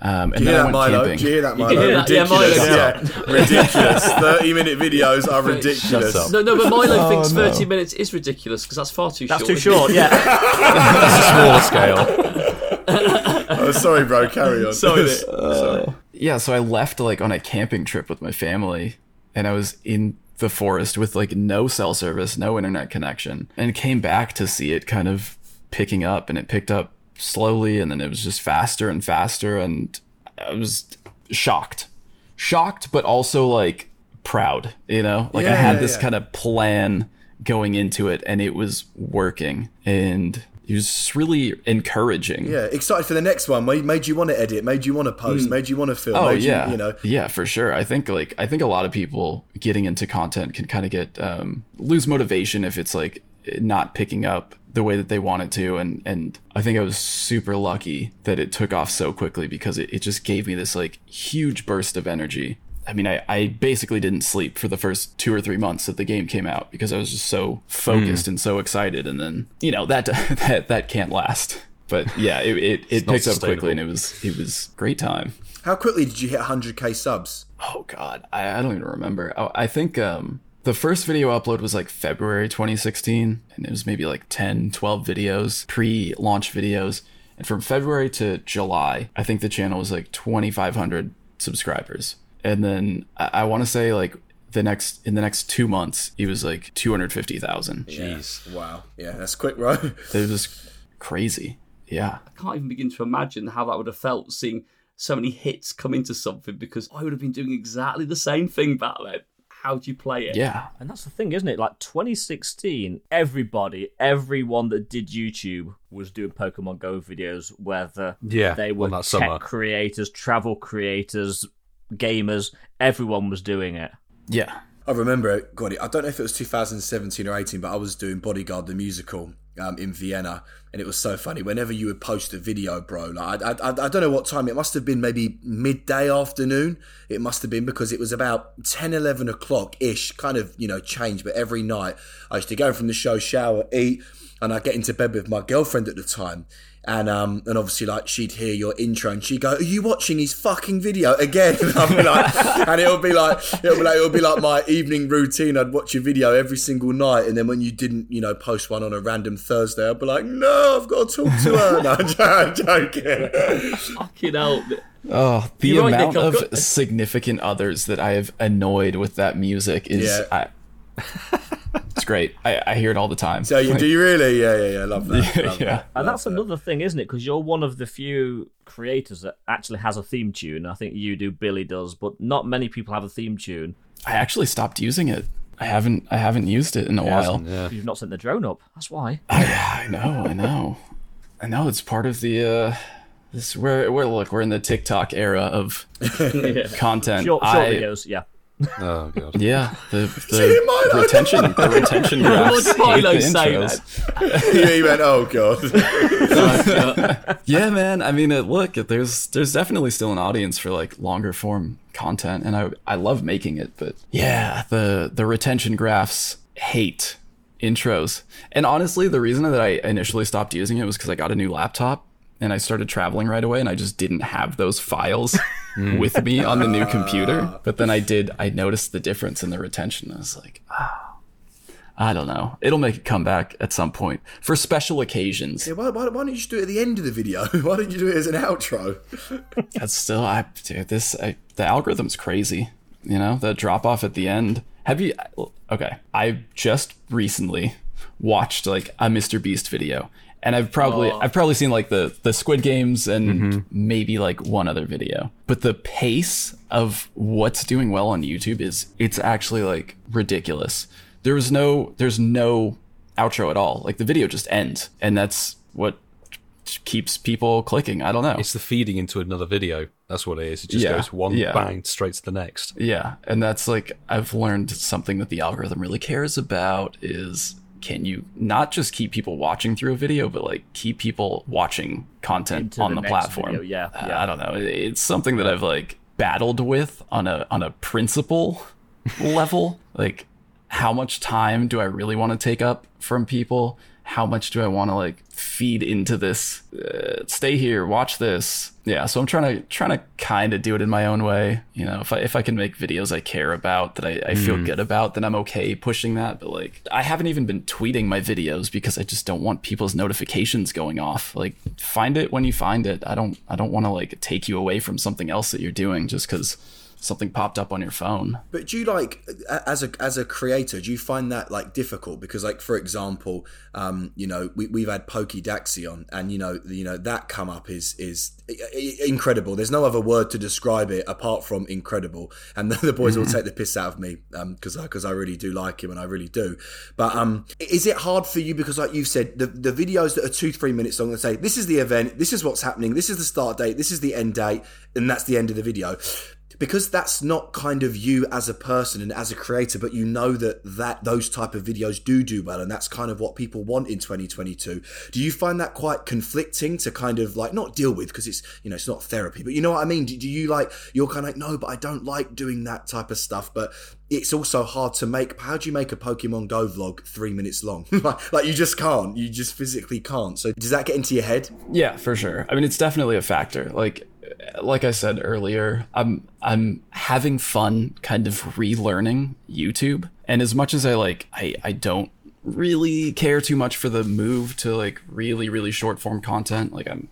Um, and Do you then hear I that, went Milo? camping. Do you hear that, Milo? hear that? Yeah, Milo, Ridiculous. shut Yeah, ridiculous. Thirty-minute videos are ridiculous. up. No, no, but Milo thinks no. 30 minutes is ridiculous because that's far too That's short. That's too short. Yeah, it? a. Smaller scale. Oh, sorry, bro. Carry on. Sorry, mate. yeah, so I left like on a camping trip with my family, and I was in the forest with like no cell service, no internet connection, and came back to see it kind of picking up, and it picked up slowly, and then it was just faster and faster, and I was shocked, shocked, but also like proud, you know, like I had yeah, this yeah. kind of plan going into it, and it was working, and it was really encouraging. Yeah, excited for the next one. Made, made you want to edit. Made you want to post. Made you want to film. Oh yeah, you, you know. yeah, for sure. I think like I think a lot of people getting into content can kind of get um, lose motivation if it's like not picking up the way that they wanted to, and and I think I was super lucky that it took off so quickly because it, it just gave me this like huge burst of energy. I mean, I, I basically didn't sleep for the first two or three months that the game came out because I was just so focused and so excited, and then you know that that that can't last. But yeah, it it, it picked up quickly, and it was it was great time. How quickly did you hit 100k subs? Oh God, I, I don't even remember. I, I think um, The first video upload was like February 2016, and it was maybe like 10, 12 videos, pre launch videos. And from February to July, I think the channel was like 2,500 subscribers. And then I, I want to say like the next, in the next two months, he was like 250,000. Jeez. Wow. Yeah, that's quick, bro. It was crazy. Yeah. I can't even begin to imagine how that would have felt seeing so many hits come into something because I would have been doing exactly the same thing back then. How do you play it? Yeah. And that's the thing, isn't it? Like 2016, everybody, everyone that did YouTube was doing Pokemon Go videos, whether Yeah, they were that tech summer. creators, travel creators, gamers, everyone was doing it. Yeah. I remember it. God, I don't know if it was 2017 or 18, but I was doing Bodyguard the musical um, in Vienna, and it was so funny. Whenever you would post a video, bro, like I, I, I don't know what time it must have been, maybe midday afternoon. It must have been because it was about 10, 11 o'clock ish, kind of you know change. But every night I used to go from the show, shower, eat, and I get into bed with my girlfriend at the time. And um and obviously like she'd hear your intro and she'd go, Are you watching his fucking video again? And I'd be like and it'll be like it'll be like it'll be like my evening routine. I'd watch your video every single night and then when you didn't, you know, post one on a random Thursday, I'd be like, No, I've got to talk to her. No, I'm joking. Fucking hell. Oh, the You're right, amount Nick, I've of got- significant others that I have annoyed with that music is Yeah. I, it's great. I, I hear it all the time. So you do you really? Yeah, yeah, yeah. Love that. Love yeah. that. And that's another thing, isn't it? Because you're one of the few creators that actually has a theme tune. I think you do, Billy does, but not many people have a theme tune. I actually stopped using it. I haven't I haven't used it in a while. Yeah. You've not sent the drone up. That's why. I, I know, I know. I know it's part of the uh this we're we're look, we're in the TikTok era of content. Short, short I- videos, yeah. Oh god. Yeah, the, See, the retention the retention graphs What did Milo say intros. Yeah, he went, Oh god. Yeah, man. I mean, uh, look, there's there's definitely still an audience for like longer form content, and I I love making it, but yeah, the the retention graphs hate intros. And honestly, the reason that I initially stopped using it was because I got a new laptop and I started traveling right away, and I just didn't have those files with me on the new computer. But then I did. I noticed the difference in the retention. I was like, ah. I don't know. It'll make a comeback at some point for special occasions. Yeah, why, why, why don't you just do it at the end of the video? Why don't you do it as an outro? That's still, I dude, this I, the algorithm's crazy. You know, the drop off at the end. Have you? Okay, I just recently watched like a Mr. Beast video, and I've probably oh. I've probably seen like the the Squid Games and mm-hmm. maybe like one other video. But the pace of what's doing well on YouTube is it's actually like ridiculous. There was no there's no outro at all. Like the video just ends, and that's what keeps people clicking. I don't know. It's the feeding into another video. That's what it is. It just Yeah, goes one yeah. bang straight to the next. Yeah, and that's like I've learned something that the algorithm really cares about is can you not just keep people watching through a video, but like keep people watching content Into on the the, platform. video, yeah, Uh, yeah. I don't know. It's something that I've like battled with on a on a principle level. Like how much time do I really want to take up from people? How much do I want to like feed into this? Uh, stay here, watch this. Yeah, so I'm trying to trying to kind of do it in my own way. You know, if I if I can make videos I care about that I, I feel good about, then I'm okay pushing that. But like, I haven't even been tweeting my videos because I just don't want people's notifications going off. Like, find it when you find it. I don't I don't want to like take you away from something else that you're doing just because something popped up on your phone. But do you like as a as a creator? Do you find that like difficult? Because like for example, um, you know we we've had PokeDaxi on, and you know you know that come up is is i- i- incredible. There's no other word to describe it apart from incredible. And the, the boys will take the piss out of me because because I really do like him and I really do. But um, is it hard for you because like you've said the the videos that are two three minutes long that say this is the event, this is what's happening, this is the start date, this is the end date, and that's the end of the video because that's not kind of you as a person and as a creator but you know that that those type of videos do do well and that's kind of what people want in 2022 do you find that quite conflicting to kind of like not deal with because it's you know it's not therapy but you know what i mean? Do, do you like you're kind of like no but i don't like doing that type of stuff but it's also hard to make how do you make a pokemon go vlog three minutes long? Like, like you just can't you just physically can't. So does that get into your head? Yeah, for sure. I mean, it's definitely a factor. Like, like I said earlier, I'm I'm having fun kind of relearning YouTube. And as much as I like, I, I don't really care too much for the move to like really, really short form content. Like I'm,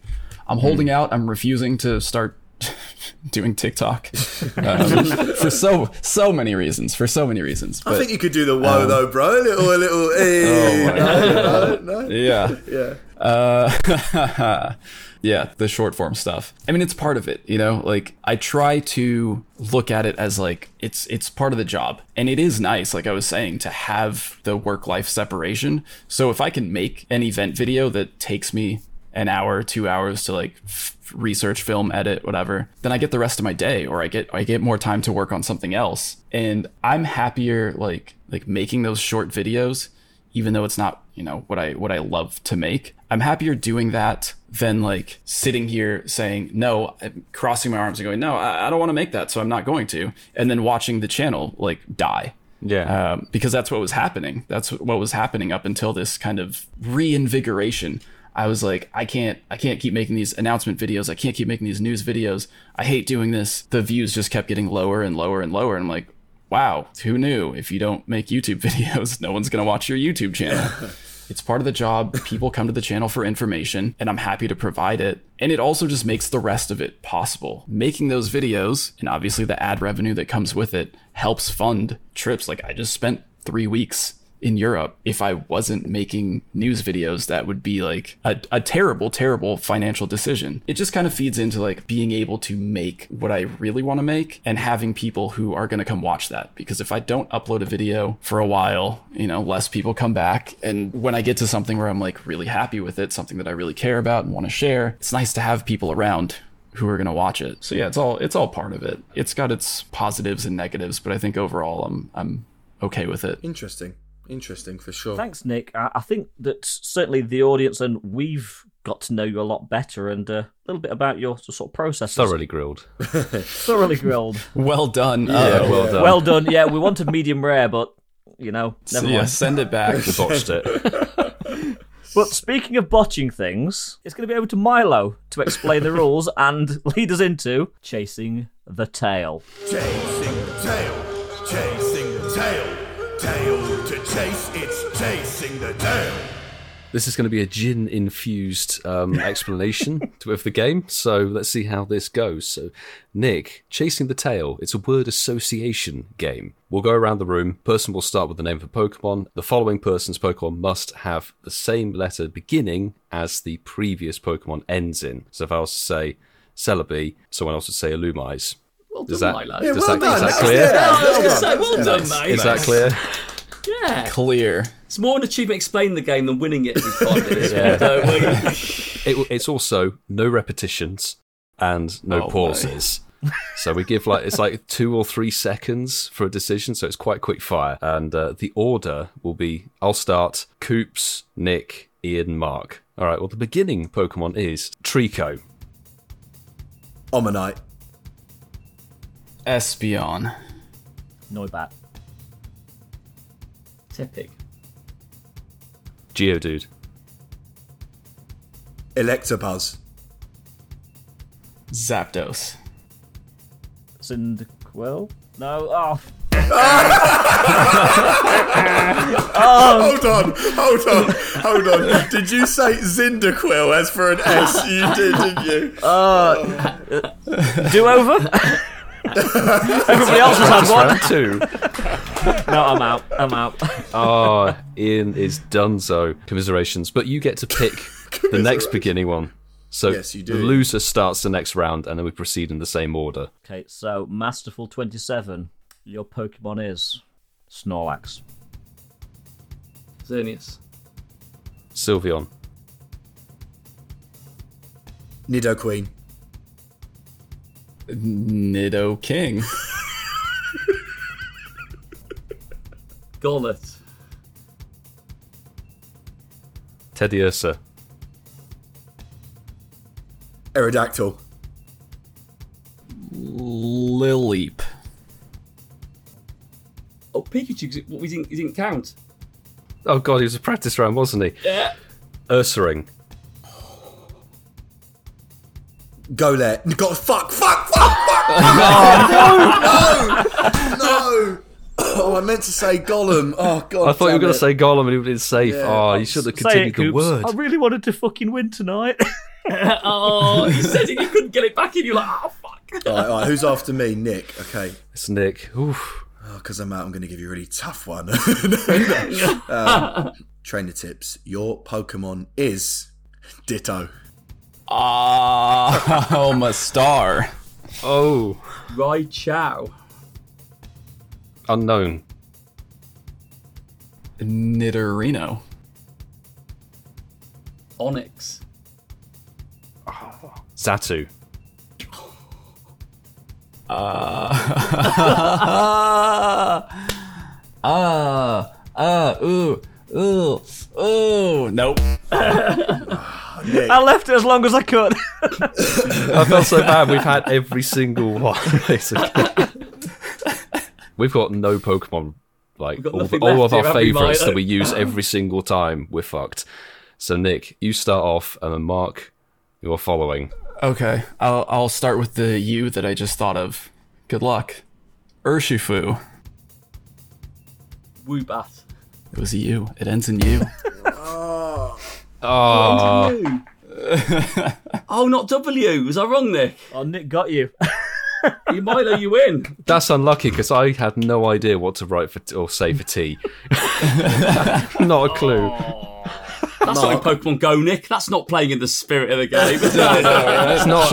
I'm holding out. I'm refusing to start doing TikTok um, for so, so many reasons, for so many reasons. I think you could do the whoa though, bro. A little, a little. Hey, my no, no, no. yeah. Yeah. Uh, yeah, the short form stuff. I mean, it's part of it, you know. Like I try to look at it as like it's it's part of the job, and it is nice, like I was saying, to have the work life separation. So if I can make an event video that takes me an hour, two hours to like f- research, film, edit, whatever, then I get the rest of my day, or I get I get more time to work on something else, and I'm happier like like making those short videos even though it's not you know what i what i love to make. I'm happier doing that than like sitting here saying no I'm crossing my arms and going no i, I don't want to make that so i'm not going to and then watching the channel like die. Yeah. um, because that's what was happening. That's what was happening up until this kind of reinvigoration. I was like i can't i can't keep making these announcement videos. I can't keep making these news videos. I hate doing this. The views just kept getting lower and lower and lower. And i'm like wow, who knew? If you don't make YouTube videos, no one's going to watch your YouTube channel. it's part of the job. People come to the channel for information, and I'm happy to provide it. And it also just makes the rest of it possible. Making those videos, and obviously the ad revenue that comes with it, helps fund trips. Like, I just spent three weeks in Europe, if I wasn't making news videos, that would be like a, a terrible, terrible financial decision. It just kind of feeds into like being able to make what I really want to make and having people who are going to come watch that. Because if I don't upload a video for a while, you know, less people come back. And when I get to something where I'm like really happy with it, something that I really care about and want to share, it's nice to have people around who are going to watch it. So yeah, it's all it's all part of it. It's got its positives and negatives, but I think overall I'm I'm okay with it. Interesting. Interesting for sure. Thanks, Nick. I, I think that certainly the audience and we've got to know you a lot better and uh, a little bit about your sort of process. Thoroughly grilled. thoroughly grilled. Well done. Yeah, Uh, well done. well done. Yeah, we wanted medium rare, but you know, never yeah, send it back. We botched it. But speaking of botching things, it's going to be over to Milo to explain the rules and lead us into chasing the tail. Chasing the tail, chasing the tail, tail chase, it's chasing the tail. This is going to be a gin infused um, explanation of the game. So let's see how this goes. So, Nick, chasing the tail. It's a word association game. We'll go around the room. Person will start with the name of a Pokemon. The following person's Pokemon must have the same letter beginning as the previous Pokemon ends in. So if I was to say Celebi, someone else would say Illumise. Well Does done, that, Milo. does well that, is done. that clear? Yeah, well done. say, well Yeah, done, nice. mate. Is that clear? Yeah. Clear. It's more an achievement explaining the game than winning it every five. Yeah. So, It, it's also no repetitions and no Oh, boy. pauses. so we give like it's like two or three seconds for a decision, so it's quite quick fire. And uh, the order will be: I'll start Coops, Nick, Ian, Mark. All right. Well, the beginning Pokemon is Trico. Omanyte. Espeon. Noibat. Tepig. Geodude. Electabuzz. Zapdos. Cyndaquil? No. Oh. oh, Hold on, hold on, hold on. Did you say Zindaquil as for an S? You did, didn't you? Uh, uh, do over? Everybody else has had one. Two. No, I'm out. I'm out. Oh, Ian is done so. Commiserations, but you get to pick the next beginning one. So Yes, you do. the loser starts the next round, and then we proceed in the same order. Okay, so Masterful 27. Your Pokemon is Snorlax. Xerneas. Sylveon. Nidoqueen. Nidoking. Golett. Teddiursa. Aerodactyl. Lilleep. Oh, Pikachu. 'cause it- What, he, didn't, he didn't count. Oh god, he was a practice round, wasn't he? Yeah. Ursaring. Golett. God, fuck, fuck, fuck, fuck. wanted to say Gollum. Oh God! I thought you were going to say Gollum and it was safe. Yeah. oh, you should have continued it, the Coops. word. I really wanted to fucking win tonight. oh, you said it, you couldn't get it back in. You're like, oh fuck. All right, all right, who's after me? Nick. Okay. It's Nick. Oof. Oh, because I'm out, I'm going to give you a really tough one. um, trainer tips. Your Pokemon is Ditto. Ah, oh, my star. Oh, Raichu. Unknown. Nidorino. Onix. Xatu. Ah, ah, ooh, ooh, ooh. Nope. I left it as long as I could. I felt so bad. We've had every single one, basically. We've got no Pokemon. Like all, the, all of our here, have favourites that we use every single time, we're fucked. So Nick, you start off, and then Mark, you're following. Okay, I'll I'll start with the U that I just thought of. Good luck. Urshifu. Woobat. It was a U. It ends in U. oh. Oh, Oh, not W. Was I wrong, Nick? oh, Nick got you. You Milo, you win. that's unlucky because I had no idea what to write for or say for T. Not a clue. That's not in Pokemon Go, Nick. That's not playing in the spirit of the game. It's not.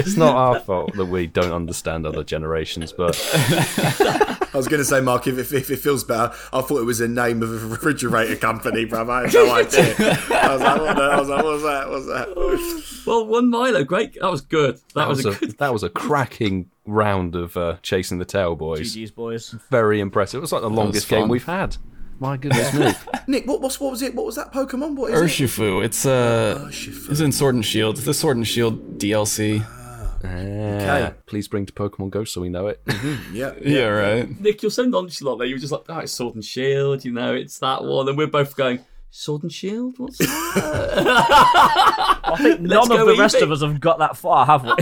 it's not our fault that we don't understand other generations, but I was going to say, Mark, if, if, if it feels better, I thought it was the name of a refrigerator company, bruv. I had no idea. I was like, what, the, I was like, what was that? What was that? well, one Milo. Great. That was good. That, that was, was a a good. that was a cracking round of uh, chasing the tail, boys. GG's, boys. Very impressive. It was like the longest game we've had. My goodness me. Nick, what, what's, what was it? What was that Pokemon? What is it? Urshifu. It's uh, Urshifu. it's in Sword and Shield. It's the Sword and Shield DLC. Okay. Please bring to Pokemon Go so we know it. Yeah. Yeah, right. Nick, you're so nonchalant there. You were just like, oh, it's Sword and Shield. You know, it's that one, and we're both going. Sword and Shield? What's that? I think none of the rest easy. of us have got that far, have we?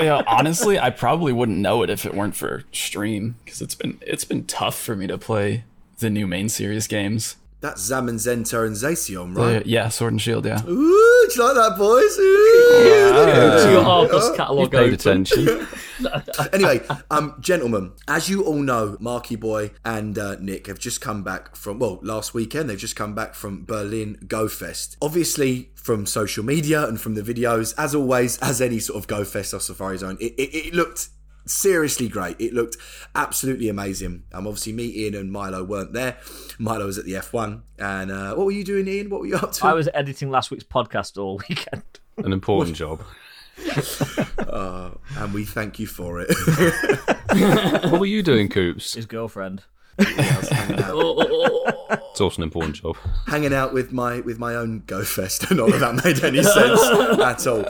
Yeah, honestly, I probably wouldn't know it if it weren't for stream because it's been it's been tough for me to play the new main series games. That's Zamazenta and Zacian, Uh, right? yeah, Sword and Shield. Yeah. Ooh, do you like that, boys? Ooh. So your Argos catalogue Paid attention. anyway, um, gentlemen, as you all know, Marky Boy and uh, Nick have just come back from well, last weekend they've just come back from Berlin Go Fest. Obviously, from social media and from the videos, as always, as any sort of Go Fest or Safari Zone, it, it, it looked seriously great. It looked absolutely amazing. Um, obviously, me, Ian, and Milo weren't there. Milo was at the F1, and uh, what were you doing, Ian? What were you up to? I was editing last week's podcast all weekend. An important job. and we thank you for it. What were you doing, Coops? His girlfriend. It's also an important job. hanging out with my with my own go fest. Not that that made any sense at all.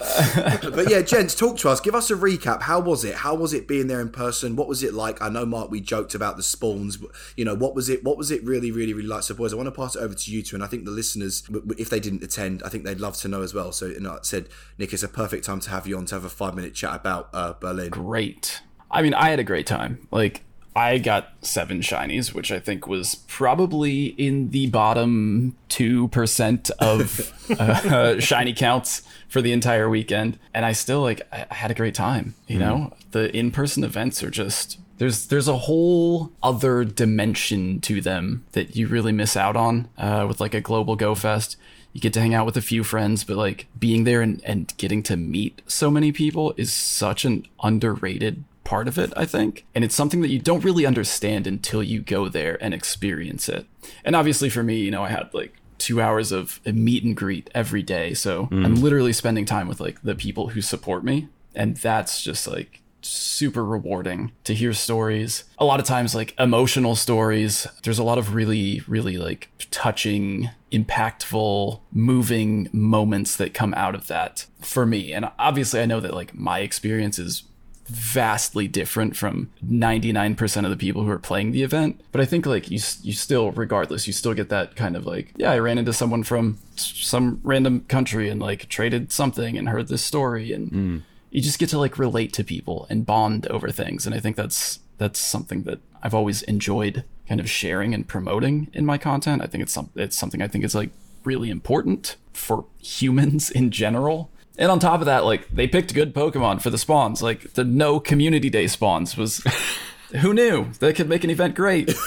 But yeah, gents, talk to us. Give us a recap. How was it? How was it being there in person? What was it like? I know, Mark, we joked about the spawns. But, you know, what was it? What was it really, really, really like? So, boys, I want to pass it over to you two, and I think the listeners, w- w- if they didn't attend, I think they'd love to know as well. So, you know, I said, Nick, it's a perfect time to have you on to have a five minute chat about uh, Berlin. great. I mean, I had a great time. Like, I got seven shinies, which I think was probably in the bottom 2% of uh, shiny counts for the entire weekend. And I still, like, I had a great time, you know? The in person events are just. There's there's a whole other dimension to them that you really miss out on uh, with like a global go fest. You get to hang out with a few friends, but like being there and, and getting to meet so many people is such an underrated part of it, I think. And it's something that you don't really understand until you go there and experience it. And obviously for me, you know, I had like two hours of a meet and greet every day. So mm. I'm literally spending time with like the people who support me. And that's just like super rewarding to hear stories. A lot of times, like emotional stories. There's a lot of really, really like touching, impactful, moving moments that come out of that for me. And obviously, I know that like my experience is vastly different from 99% of the people who are playing the event but i think like you you still regardless you still get that kind of like yeah i ran into someone from some random country and like traded something and heard this story and mm. you just get to like relate to people and bond over things and i think that's that's something that i've always enjoyed kind of sharing and promoting in my content. I think it's some it's something I think is like really important for humans in general. And on top of that, like they picked good Pokemon for the spawns. Like the no community day spawns was who knew they could make an event great.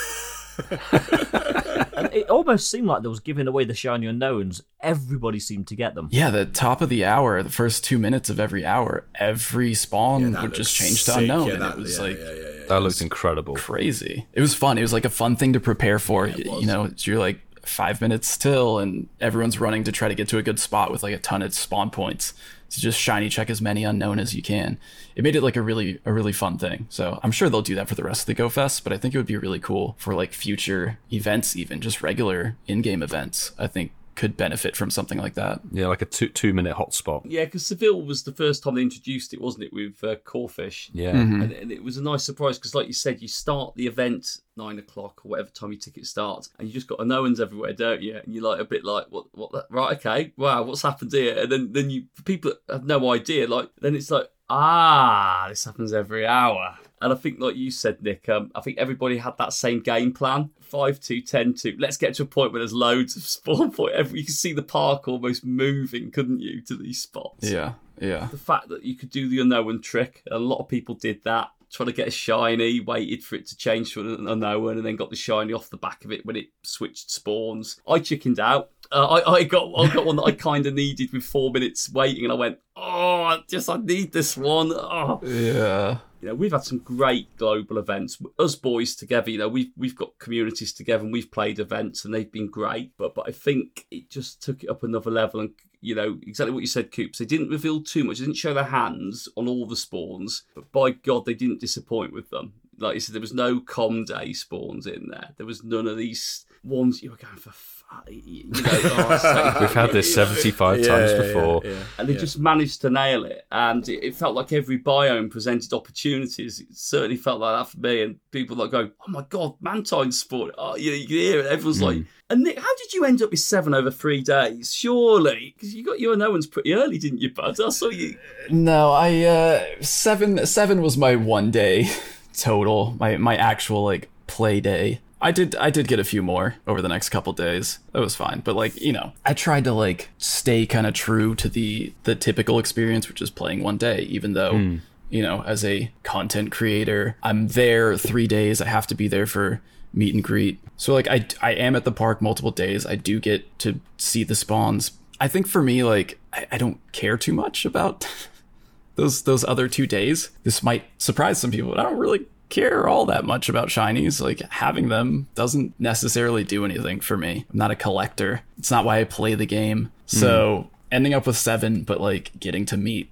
It almost seemed like they was giving away the shiny Unowns. Everybody seemed to get them. Yeah, the top of the hour, the first two minutes of every hour, every spawn That would just looks change to Unown. Yeah, and that- it was yeah, like yeah, yeah, yeah. That looked incredible. crazy. It was fun. It was like a fun thing to prepare for. you know, it's- you're like five minutes still, and everyone's running to try to get to a good spot with like a ton of spawn points. To just shiny check as many Unown as you can. It made it like a really a really fun thing. So I'm sure they'll do that for the rest of the Go Fest, but I think it would be really cool for like future events, even just regular in-game events. I think could benefit from something like that. Yeah, like a two two minute hotspot. Yeah, because Seville was the first time they introduced it, wasn't it, with uh, Corphish? Yeah. Mm-hmm. And, and it was a nice surprise because, like you said, you start the event nine o'clock or whatever time your ticket starts, and you just got Unowns everywhere, don't you? And you're like a bit like, what, what, the- right? Okay, wow, what's happened here? And then, then you, people have no idea, like, then it's like, ah, this happens every hour. And I think, like you said, Nick, um, I think everybody had that same game plan. 5 2, 10 2. Let's get to a point where there's loads of spawn point. You could see the park almost moving, couldn't you, to these spots? Yeah, yeah. the fact that you could do the Unown trick, a lot of people did that. Trying to get a shiny, waited for it to change to an Unown, and then got the shiny off the back of it when it switched spawns. I chickened out. Uh, I, I got I got one that I kind of needed with four minutes waiting, and I went, oh, I just I need this one. Oh, Yeah. You know, we've had some great global events. Us boys together, you know, we've we've got communities together and we've played events and they've been great. But but I think it just took it up another level and you know, exactly what you said, Coops. They didn't reveal too much. They didn't show their hands on all the spawns, but by God, they didn't disappoint with them. Like you said, there was no com day spawns in there. There was none of these ones you were going for. fu- You know, oh, We've had this 75 Yeah, times before. yeah, yeah. and they just managed to nail it. And it, it felt like every biome presented opportunities. It certainly felt like that for me. And people like going, "Oh my god, Mantine Sport!" Oh, you, you can hear it. Everyone's like, "And Nick, how did you end up with seven over three days? Surely, because you got your no ones pretty early, didn't you, bud? I saw you. No, I uh seven seven was my one day total. My my actual like play day. I did I did get a few more over the next couple days. That was fine. But like, you know, I tried to like stay kind of true to the the typical experience which is playing one day even though hmm. you know, as a content creator, I'm there 3 days. I have to be there for meet and greet. So like I I am at the park multiple days. I do get to see the spawns. I think for me like I, I don't care too much about those those other two days. This might surprise some people, but I don't really care all that much about shinies. Like having them doesn't necessarily do anything for me. I'm not a collector. It's not why I play the game. So hmm. ending up with seven, but like getting to meet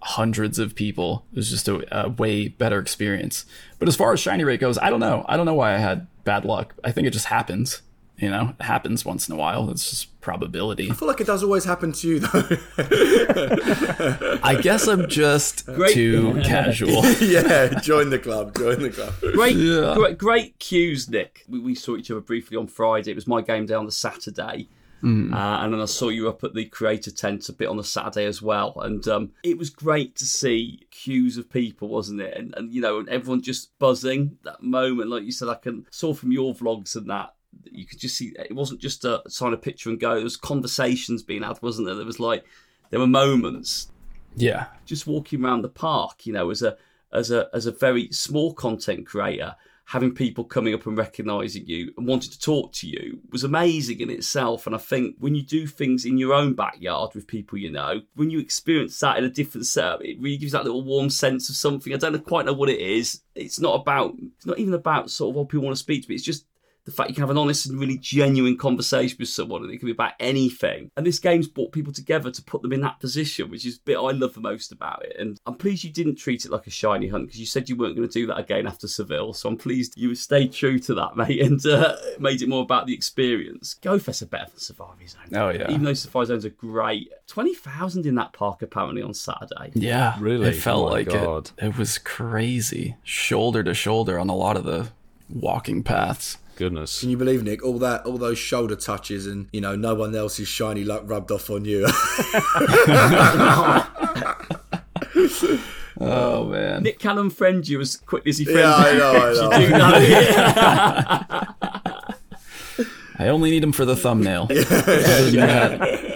hundreds of people was just a, a way better experience. But as far as shiny rate goes, I don't know. I don't know why I had bad luck. I think it just happens. You know, it happens once in a while. It's just probability. I feel like it does always happen to you though. I guess I'm just too casual. yeah, join the club. Join the club. Great, great, great cues, Nick. We, we saw each other briefly on Friday. It was my game day on the Saturday. Uh, and then I saw you up at the creator tent a bit on the Saturday as well. And um, it was great to see queues of people, wasn't it? And, and, you know, and everyone just buzzing that moment. Like you said, I can saw from your vlogs and that, you could just see it wasn't just a sign a picture and go. There was conversations being had, wasn't there? There was like, there were moments Yeah. just walking around the park, you know, as a as a as a very small content creator, having people coming up and recognizing you and wanting to talk to you was amazing in itself. And I think when you do things in your own backyard with people you know, when you experience that in a different setup, it really gives that little warm sense of something. I don't quite know what it is. It's not about it's not even about sort of what people want to speak to me. It's just the fact you can have an honest and really genuine conversation with someone and it can be about anything. And this game's brought people together to put them in that position, which is the bit I love the most about it. And I'm pleased you didn't treat it like a shiny hunt because you said you weren't going to do that again after Seville. So I'm pleased you stayed true to that, mate, and uh, made it more about the experience. GoFest are better than Safari Zone. Oh, yeah. Even though Safari Zones are great. 20,000 in that park apparently on Saturday. Yeah, Really? It felt Oh like God. it. It was crazy, shoulder to shoulder on a lot of the walking paths. Goodness. Can you believe, Nick? All that, all those shoulder touches, and you know, no one else's shiny luck rubbed off on you. Oh man. Nick can unfriend you as quickly as he friends Yeah, I know, I You know. do that. I only need him for the thumbnail. Other Yeah,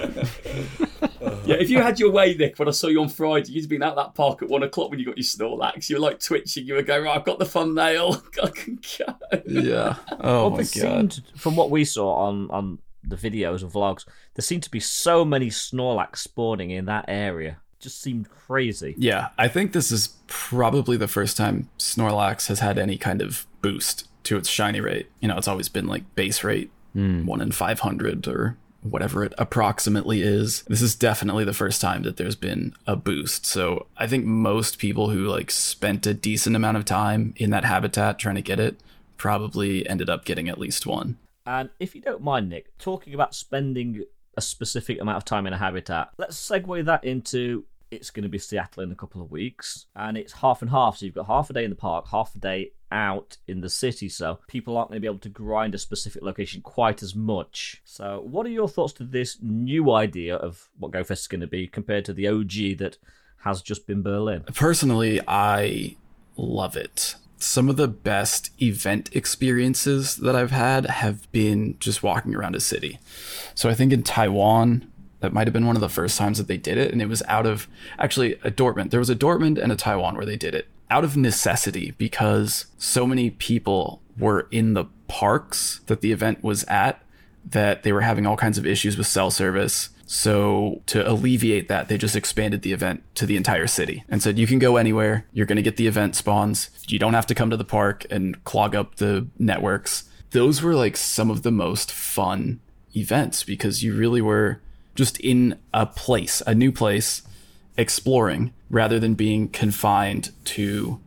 if you had your way, Nick, when I saw you on Friday, you'd been out that park at one o'clock when you got your Snorlax. You were like twitching. You were going, right, I've got the thumbnail. I can go. yeah. Oh Well, my god. seemed, from what we saw on, on the videos and vlogs, there seemed to be so many Snorlax spawning in that area. Just seemed crazy. Yeah, I think this is probably the first time Snorlax has had any kind of boost to its shiny rate. You know, it's always been like base rate, hmm. one in 500 or whatever it approximately is. This is definitely the first time that there's been a boost. So I think most people who like spent a decent amount of time in that habitat trying to get it probably ended up getting at least one. And if you don't mind, Nick, talking about spending a specific amount of time in a habitat, let's segue that into it's going to be Seattle in a couple of weeks, and it's half and half. So you've got half a day in the park, half a day out in the city. So people aren't going to be able to grind a specific location quite as much. So, what are your thoughts to this new idea of what GoFest is going to be compared to the OG that has just been Berlin? Personally, I love it. Some of the best event experiences that I've had have been just walking around a city. So I think in Taiwan, that might have been one of the first times that they did it. And it was out of actually a Dortmund. There was a Dortmund and a Taiwan where they did it out of necessity because so many people were in the parks that the event was at that they were having all kinds of issues with cell service. So to alleviate that, they just expanded the event to the entire city and said you can go anywhere. You're going to get the event spawns. You don't have to come to the park and clog up the networks. Those were like some of the most fun events because you really were just in a place, a new place, exploring rather than being confined to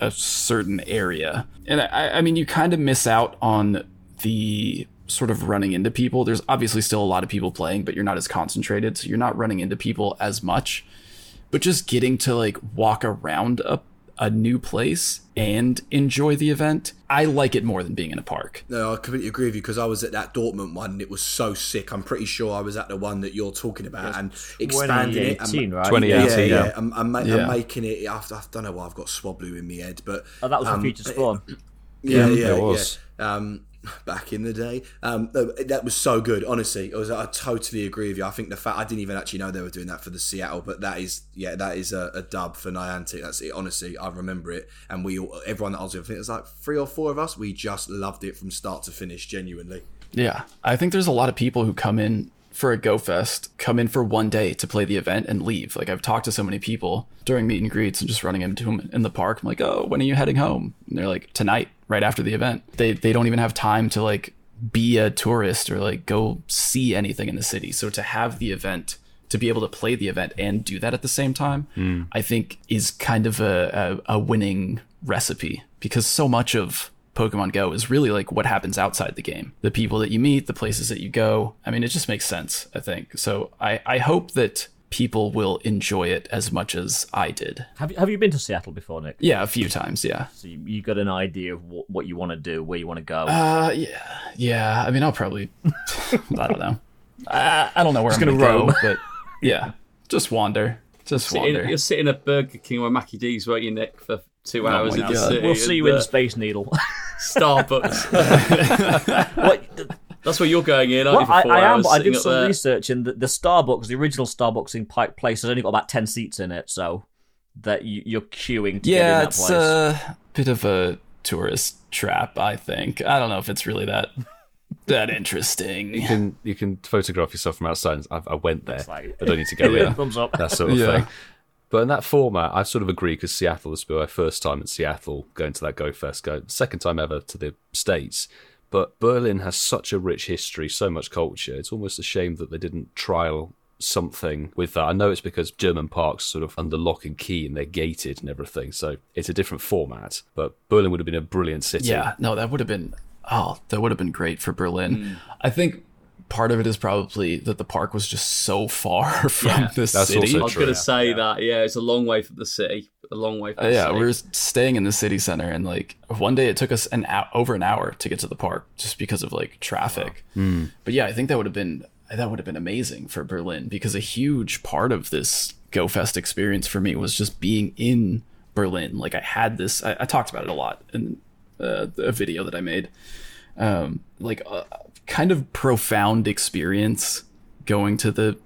a certain area. And I, I mean, you kind of miss out on the sort of running into people. There's obviously still a lot of people playing, but you're not as concentrated, so you're not running into people as much. But just getting to like walk around a a new place and enjoy the event, I like it more than being in a park. No, I completely agree with you because I was at that Dortmund one and it was so sick. I'm pretty sure I was at the one that you're talking about and expanding it. 2018, and, right? 2018, yeah, yeah. yeah. I'm, I'm, ma- Yeah. I'm making it. I, I don't know why I've got Swablu in my head, but Oh, that was um, the future spawn. Yeah, yeah, it was. yeah. Um, back in the day, um, that was so good. Honestly, was. I totally agree with you. I think the fact I didn't even actually know they were doing that for the Seattle, but that is, yeah, that is a, a dub for Niantic. That's it. Honestly, I remember it, and we all, everyone that I was with, I think it was like three or four of us. We just loved it from start to finish. Genuinely. Yeah, I think there's a lot of people who come in for a Go Fest, come in for one day to play the event and leave. Like I've talked to so many people during meet and greets and just running into them in the park. I'm like, oh, when are you heading home? And they're like, tonight, right after the event. They they don't even have time to like be a tourist or like go see anything in the city. So to have the event to be able to play the event and do that at the same time, hmm. I think is kind of a, a, a winning recipe because so much of Pokemon Go is really like what happens outside the game. The people that you meet, the places that you go. I mean, it just makes sense, I think. So I, I hope that people will enjoy it as much as I did. Have you, have you been to Seattle before, Nick? Yeah, a few times, yeah. So you, you got an idea of what, what you want to do, where you want to go. Uh, yeah, yeah. I mean, I'll probably, I don't know. I, I don't know where I'm gonna gonna, go, but yeah, just wander, just Sitting, wander. you're sitting at Burger King or Mackie D's, weren't you, Nick, for two hours my in the city? we'll see you in uh, Space Needle. Starbucks. what, That's where you're going in, aren't well, you? For I, four I am, but I sitting did some there? research, and the, the Starbucks, the original Starbucks in Pike Place, has only got about ten seats in it, so that you, you're queuing to get in yeah, that it's a bit of a tourist trap. I think. I don't know if it's really that that interesting. You can you can photograph yourself from outside. I, I went there. like- I don't need to go in. Thumbs up. That sort of Yeah. thing. But in that format, I sort of agree because Seattle was my first time in Seattle going to that Go Fest, go second time ever to the States. But Berlin has such a rich history, so much culture. It's almost a shame that they didn't trial something with that. I know it's because German parks sort of under lock and key and they're gated and everything, so it's a different format. But Berlin would have been a brilliant city. Yeah, no, that would have been oh, that would have been great for Berlin. Hmm. I think part of it is probably that the park was just so far from Yeah, the that's city. also I was going to say that, yeah, it's a long way from the city. A long way from Uh, the yeah, city. we were staying in the city center, and like one day it took us an hour, over an hour to get to the park just because of like traffic. But yeah, I think that would have been that would have been amazing for Berlin because a huge part of this GoFest experience for me was just being in Berlin. Like I had this, I, I talked about it a lot in uh, a video that I made. Um, like a kind of profound experience going to the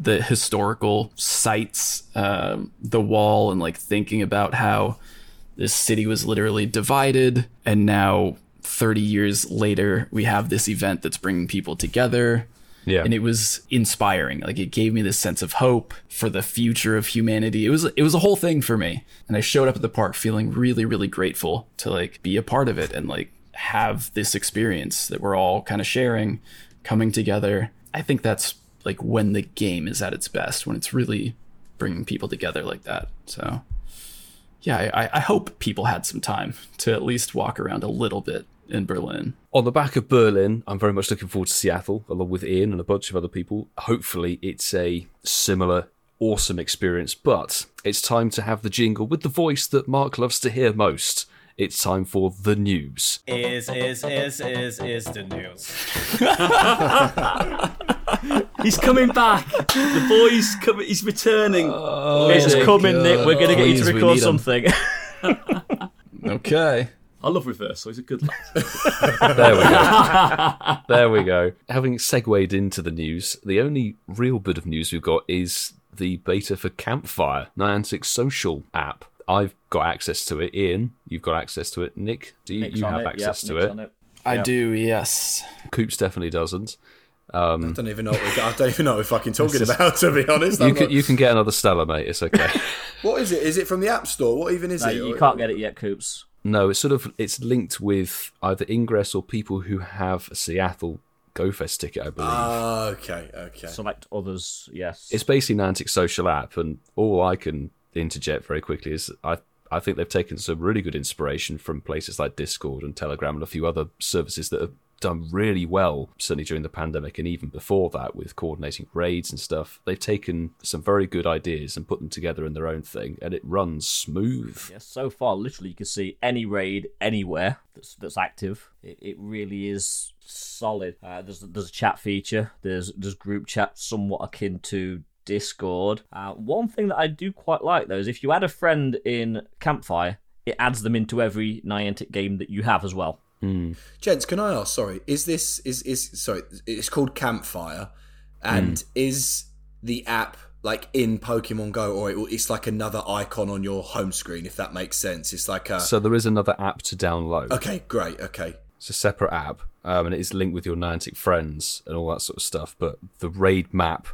the historical sites, um, the wall, and like thinking about how this city was literally divided, and now 30 years later, we have this event that's bringing people together. Yeah. And it was inspiring. Like it gave me this sense of hope for the future of humanity. It was it was a whole thing for me. And I showed up at the park feeling really really grateful to like be a part of it and like have this experience that we're all kind of sharing, coming together. I think that's like when the game is at its best, when it's really bringing people together like that. So yeah, I, I hope people had some time to at least walk around a little bit in Berlin. On the back of Berlin, I'm very much looking forward to Seattle, along with Ian and a bunch of other people. Hopefully, it's a similar awesome experience, but it's time to have the jingle with the voice that Mark loves to hear most. It's time for the news. Is is is is is the news. He's coming back. The boy's coming. He's returning. Oh, it's my coming, Nick. We're gonna get you to record something. Okay. I love reverse, so He's a good lad. There we go. there we go. Having segued into the news, the only real bit of news we've got is the beta for Campfire, Niantic's social app. I've got access to it. Ian, you've got access to it. Nick, do you, you have it, access yep, to it? it. I Yeah. do, yes. Coops definitely doesn't. I don't even know. What we, I don't even know what we're fucking talking about. To be honest, You can not- you can get another Stella, mate. It's okay. what is it? Is it from the App Store? What even is No, it? you can't get it yet, Coops. no, it's sort of it's linked with either Ingress or people who have a Seattle GoFest ticket, I believe. Ah, okay, okay. Select others, yes. it's basically an Niantic's social app, and all I can interject very quickly is I I think they've taken some really good inspiration from places like Discord and Telegram and a few other services that have done really well, certainly during the pandemic and even before that, with coordinating raids and stuff. They've taken some very good ideas and put them together in their own thing, and it runs smooth. Yes, so far, literally, you can see any raid anywhere that's that's active. It, it really is solid. Uh, there's there's a chat feature. There's there's group chat somewhat akin to Discord. Uh, one thing that I do quite like though is if you add a friend in Campfire, it adds them into every Niantic game that you have as well. Gents, can I ask? Sorry, is this is is sorry? It's called Campfire, and is the app like in Pokemon Go, or it, it's like another icon on your home screen? If that makes sense, it's like a. So there is another app to download. okay, great. Okay, It's a separate app, um, and it is linked with your Niantic friends and all that sort of stuff. But the raid map,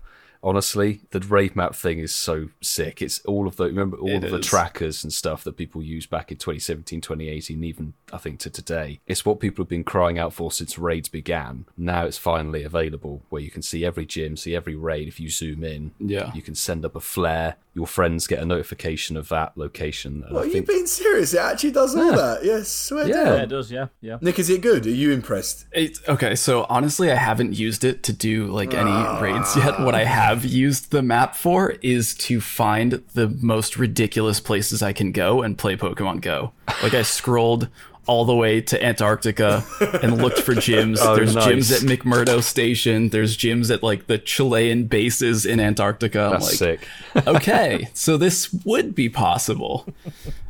honestly, the raid map thing is so sick. It's all of the remember all It of the trackers and stuff that people used back in 2017, 2018, even I think to today. It's what people have been crying out for since raids began. Now it's finally available, where you can see every gym, see every raid. If you zoom in, Yeah. you can send up a flare. Your friends get a notification of that location. And what, I are you being serious? It actually does all that. Yes, swear Yeah. Yeah, it does. Yeah, yeah. Nick, is it good? Are you impressed? It, okay, so honestly, I haven't used it to do like any ah. raids yet. What I have used the map for is to find the most ridiculous places I can go and play Pokemon Go. Like I scrolled all the way to Antarctica and looked for gyms. Oh, There's nice. gyms at McMurdo Station. There's gyms at like the Chilean bases in Antarctica. That's like, sick. okay, so this would be possible.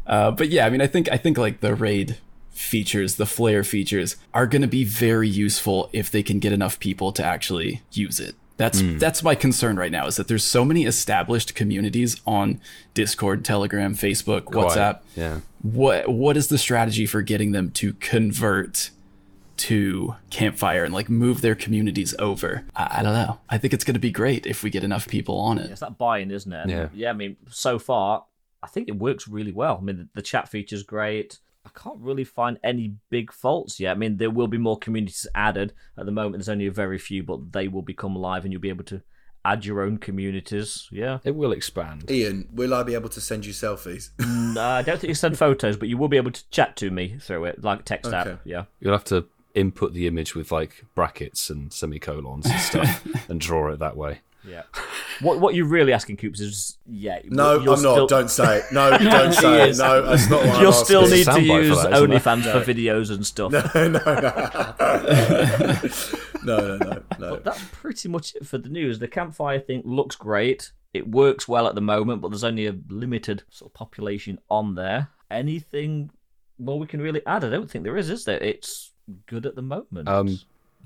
Uh, but yeah, I mean, I think I think like the raid features, the flare features, are going to be very useful if they can get enough people to actually use it. That's hmm. that's my concern right now. Is that there's so many established communities on Discord, Telegram, Facebook, Quite, WhatsApp. yeah. What what is the strategy for getting them to convert to Campfire and like move their communities over? I, I don't know. I think it's going to be great if we get enough people on it. It's that buy-in, isn't it? And, Yeah. Yeah. I mean, so far, I think it works really well. I mean, the, the chat feature's great. I can't really find any big faults yet. I mean, there will be more communities added. At the moment, there's only a very few, but they will become live, and you'll be able to add your own communities. Yeah. It will expand. Ian, will I be able to send you selfies? Uh, I don't think you send photos, but you will be able to chat to me through it, like text Okay. app. Yeah. You'll have to input the image with like brackets and semicolons and stuff and draw it that way. Yeah. what What you're really asking, Coops, is yeah. No, you'll I'm not. still- Don't say it. No, don't say it. is. No, that's not what I'm You'll asking. still need to soundbite for use that, isn't there? OnlyFans for videos and stuff. No, no, no, no. But that's pretty much it for the news. The campfire thing looks great. It works well at the moment, but there's only a limited sort of population on there. Anything well we can really add? I don't think there is, is there? It's good at the moment. Um,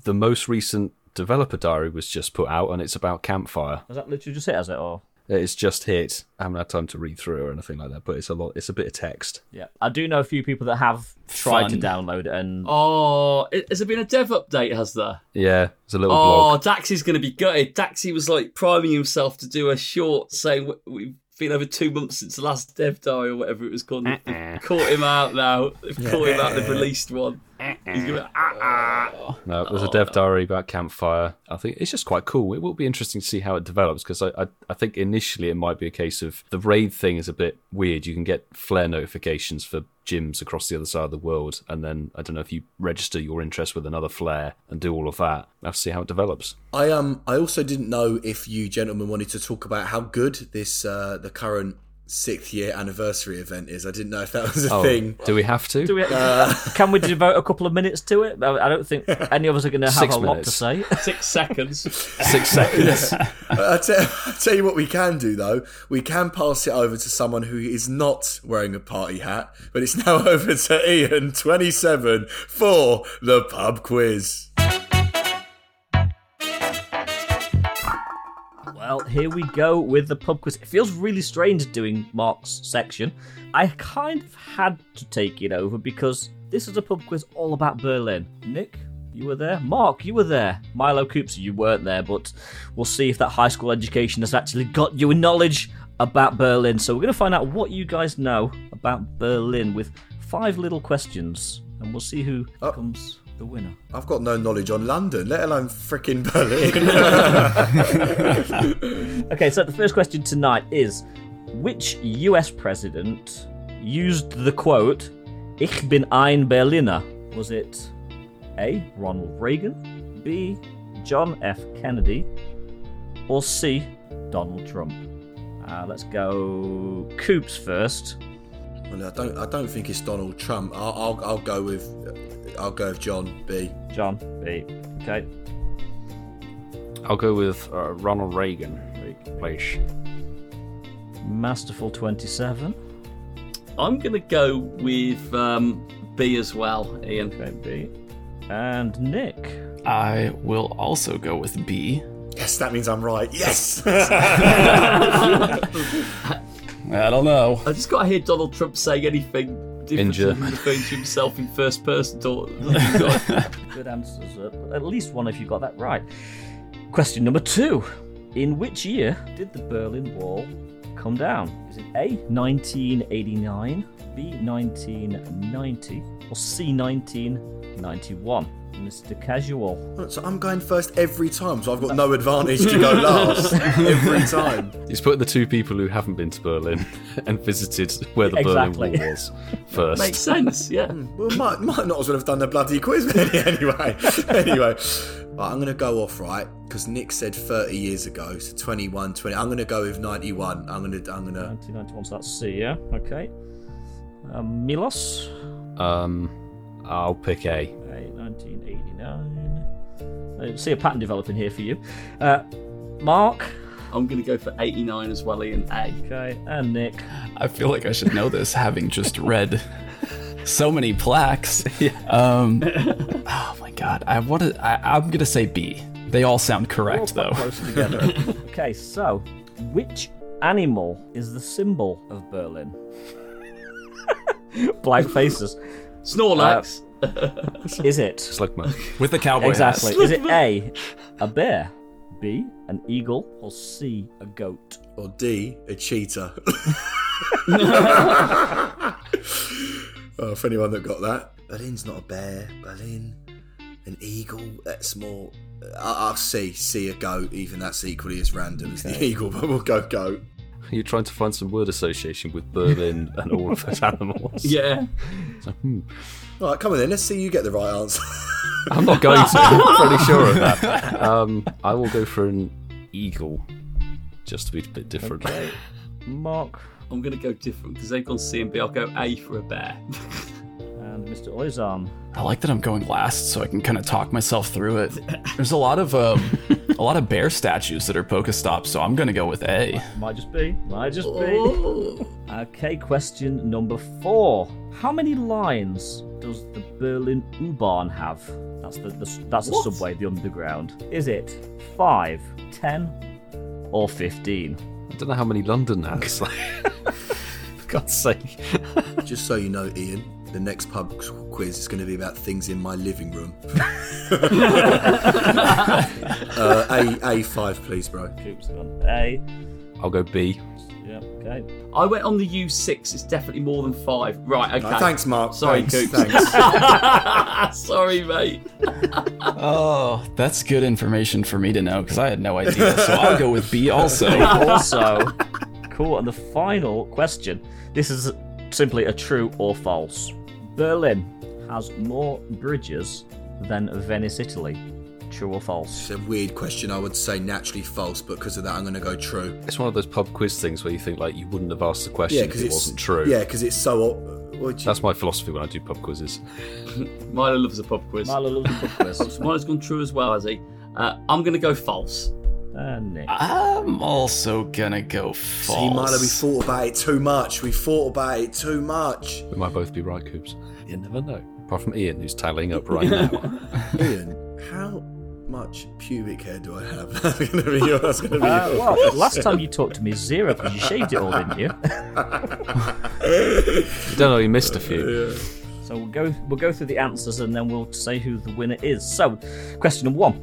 the most recent developer diary was just put out, and it's about campfire. Has that literally just hit, has it? Or It's just hit. I haven't had time to read through or anything like that, but it's a lot. It's a bit of text. yeah, I do know a few people that have tried to download it, and Oh, i- has there been a dev update? Has there? Yeah, it's a little Oh, blog. Daxi's going to be gutted. Daxi was like priming himself to do a short saying "W- we've been over two months since the last dev diary or whatever it was called. They've caught him out now. They've caught him out. They've released one. He's going to ah, ah. No, there's a dev diary about campfire. I think it's just quite cool. It will be interesting to see how it develops because I, I, I think initially it might be a case of the raid thing is a bit weird. You can get flare notifications for gyms across the other side of the world, and then I don't know if you register your interest with another flare and do all of that. I'll have to see how it develops. I um I also didn't know if you gentlemen wanted to talk about how good this uh the current sixth year anniversary event is. I didn't know if that was a Oh, thing. do we have to? do we, uh, can we devote a couple of minutes to it? I I don't think any of us are going to have Six a lot to say. Six seconds. Six seconds. I tell, I tell you what we can do though. We can pass it over to someone who is not wearing a party hat, but it's now over to Ian, 27, for the pub quiz. Well, here we go with the pub quiz. It feels really strange doing Mark's section. I kind of had to take it over because this is a pub quiz all about Berlin. Nick, you were there. Mark, you were there. Milo Coops, you weren't there, but we'll see if that high school education has actually got you in knowledge about Berlin. So we're going to find out what you guys know about Berlin with five little questions, and we'll see who uh, Oh. becomes the winner. I've got no knowledge on London, let alone frickin' Berlin. Okay, so the first question tonight is which US president used the quote, Ich bin ein Berliner? Was it A. Ronald Reagan, B. John F. Kennedy, or C. Donald Trump? Uh, let's go Coops first. Well, I don't. I don't think it's Donald Trump. I'll. I'll, I'll go with. I'll go with John B. John B. Okay. I'll go with uh, Ronald Reagan, please. Masterful 27. I'm going to go with um, B as well, Ian. Okay, B. And Nick. I will also go with B. Yes, that means I'm right. Yes. I don't know. I just got to hear Donald Trump saying anything different In German. referring to himself in first person. Or, Good answers. Uh, at least one if you got that right. Question number two. In which year did the Berlin Wall come down? Is it A, 1989, B, 1990, or C, 1991? Mr. Casual. so I'm going first every time, so I've got no advantage to go last every time. He's put the two people who haven't been to Berlin and visited where the Exactly. Berlin Wall was first. makes sense, yeah. Well, might might not as well have done the bloody quiz anyway. anyway, right, I'm going to go off right because Nick said 30 years ago, so 21, 20. I'm going to go with 91. I'm going to. I'm going to. 1991, so that's C, yeah? Okay. Um, Milos? Um, I'll pick A. Okay, 1989. I see a pattern developing here for you. Uh, Mark? I'm going to go for 89 as well, Ian. A. Okay, and Nick. I feel like I should know this, having just read so many plaques. Um, oh my god, I what? I, I'm gonna say B. They all sound correct All quite though. Close together. okay, so which animal is the symbol of Berlin? Blank faces. Snorlax. Uh, is it Slugma. With the cowboy exactly? hats. Is it A, a bear, B, an eagle, or C, a goat? Or D, a cheetah. oh, for anyone that got that. Berlin's not a bear. Berlin, an eagle. That's more. I- I'll see. See a goat. Even that's equally as random as the eagle, but we'll go goat. You're trying to find some word association with Berlin and all of those animals. Yeah. All right, come on then. Let's see you get the right answer. I'm not going to. I'm pretty sure of that. Um, I will go for an eagle, just to be a bit different. Mark I'm going to go different because they've gone C and B. I'll go A for a bear. And Mr. Oyzon. I like that I'm going last, so I can kind of talk myself through it. There's a lot of um, a lot of bear statues that are Pokestops, so I'm gonna go with A. Might just be. Might just be. Okay, question number four. How many lines does the Berlin U-Bahn have? That's the, the that's the What? subway, the underground. Is it five, ten, or fifteen? I don't know how many London has. For God's sake. Just so you know, Ian, the next pub quiz is going to be about things in my living room. uh, A A five, please, bro. Coops gone A. I'll go B. Yeah. Okay. I went on the U6. It's definitely more than five. Right. Okay. Uh, thanks, Mark. Sorry, thanks, Coops. thanks. Sorry, mate. Oh, that's good information for me to know because I had no idea. So I'll go with B also. also, cool. And the final question. This is simply a true or false. Berlin has more bridges than Venice, Italy. True or false? It's a weird question. I would say naturally false, but because of that, I'm going to go true. It's one of those pub quiz things where you think like you wouldn't have asked the question Yeah, if it wasn't true. Yeah, because it's so. What you, That's my philosophy when I do pub quizzes. Milo loves a pub quiz. Milo loves a pub quiz. Milo's gone true as well, has he? Uh, I'm going to go false. Uh, Nick. I'm also gonna go false. See, Milo, we thought about it too much. We thought about it too much. We might both be right, Coops. You never know. Apart from Ian, who's tallying up right now. Ian, how much pubic hair do I have? That's going to be your. That's going to be Uh, your- well, last time you talked to me, zero, because you shaved it all, didn't you? you don't know, you missed a few. So we'll go we'll go through the answers and then we'll say who the winner is. So, question number one: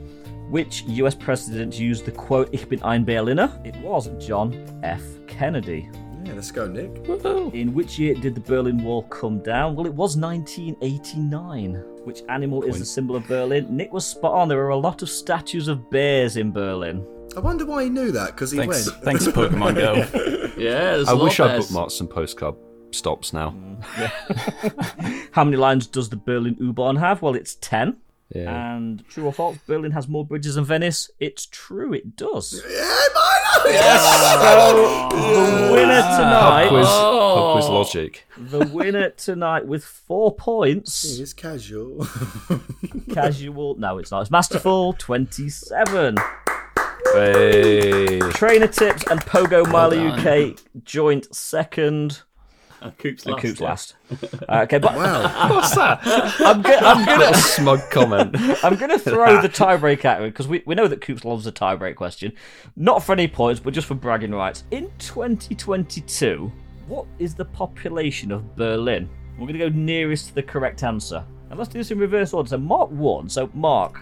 Which U.S. president used the quote "Ich bin ein Berliner"? It was John F. Kennedy. Yeah, let's go, Nick. Woo-hoo. In which year did the Berlin Wall come down? Well, it was 1989. Which animal is the symbol of Berlin? Nick was spot on. There are a lot of statues of bears in Berlin. I wonder why he knew that because he Thanks, went. thanks, Pokemon Go. Yeah, there's I a wish of I bears. bookmarked some postcard stops now. Mm, How many lines does the Berlin U-Bahn have? Well, it's 10. Yeah. And true or false, Berlin has more bridges than Venice? It's true, it does. Yeah, Milo! So the winner ah, Pub tonight, quiz, pub oh. quiz logic. the winner tonight with four points. It's casual. Casual, no, it's not. It's Masterful, twenty-seven. Hey. Trainer tips and Pogo Milo done. UK joint second. Coops And last. Coops yeah. last. Uh, okay, but wow. What's that? I'm, go- I'm gonna Little smug comment. I'm going to throw the tiebreak at him because we, we know that Coops loves a tiebreak question. Not for any points, but just for bragging rights. In 2022, what is the population of Berlin? We're going to go nearest to the correct answer. And let's do this in reverse order. So Mark won. So Mark,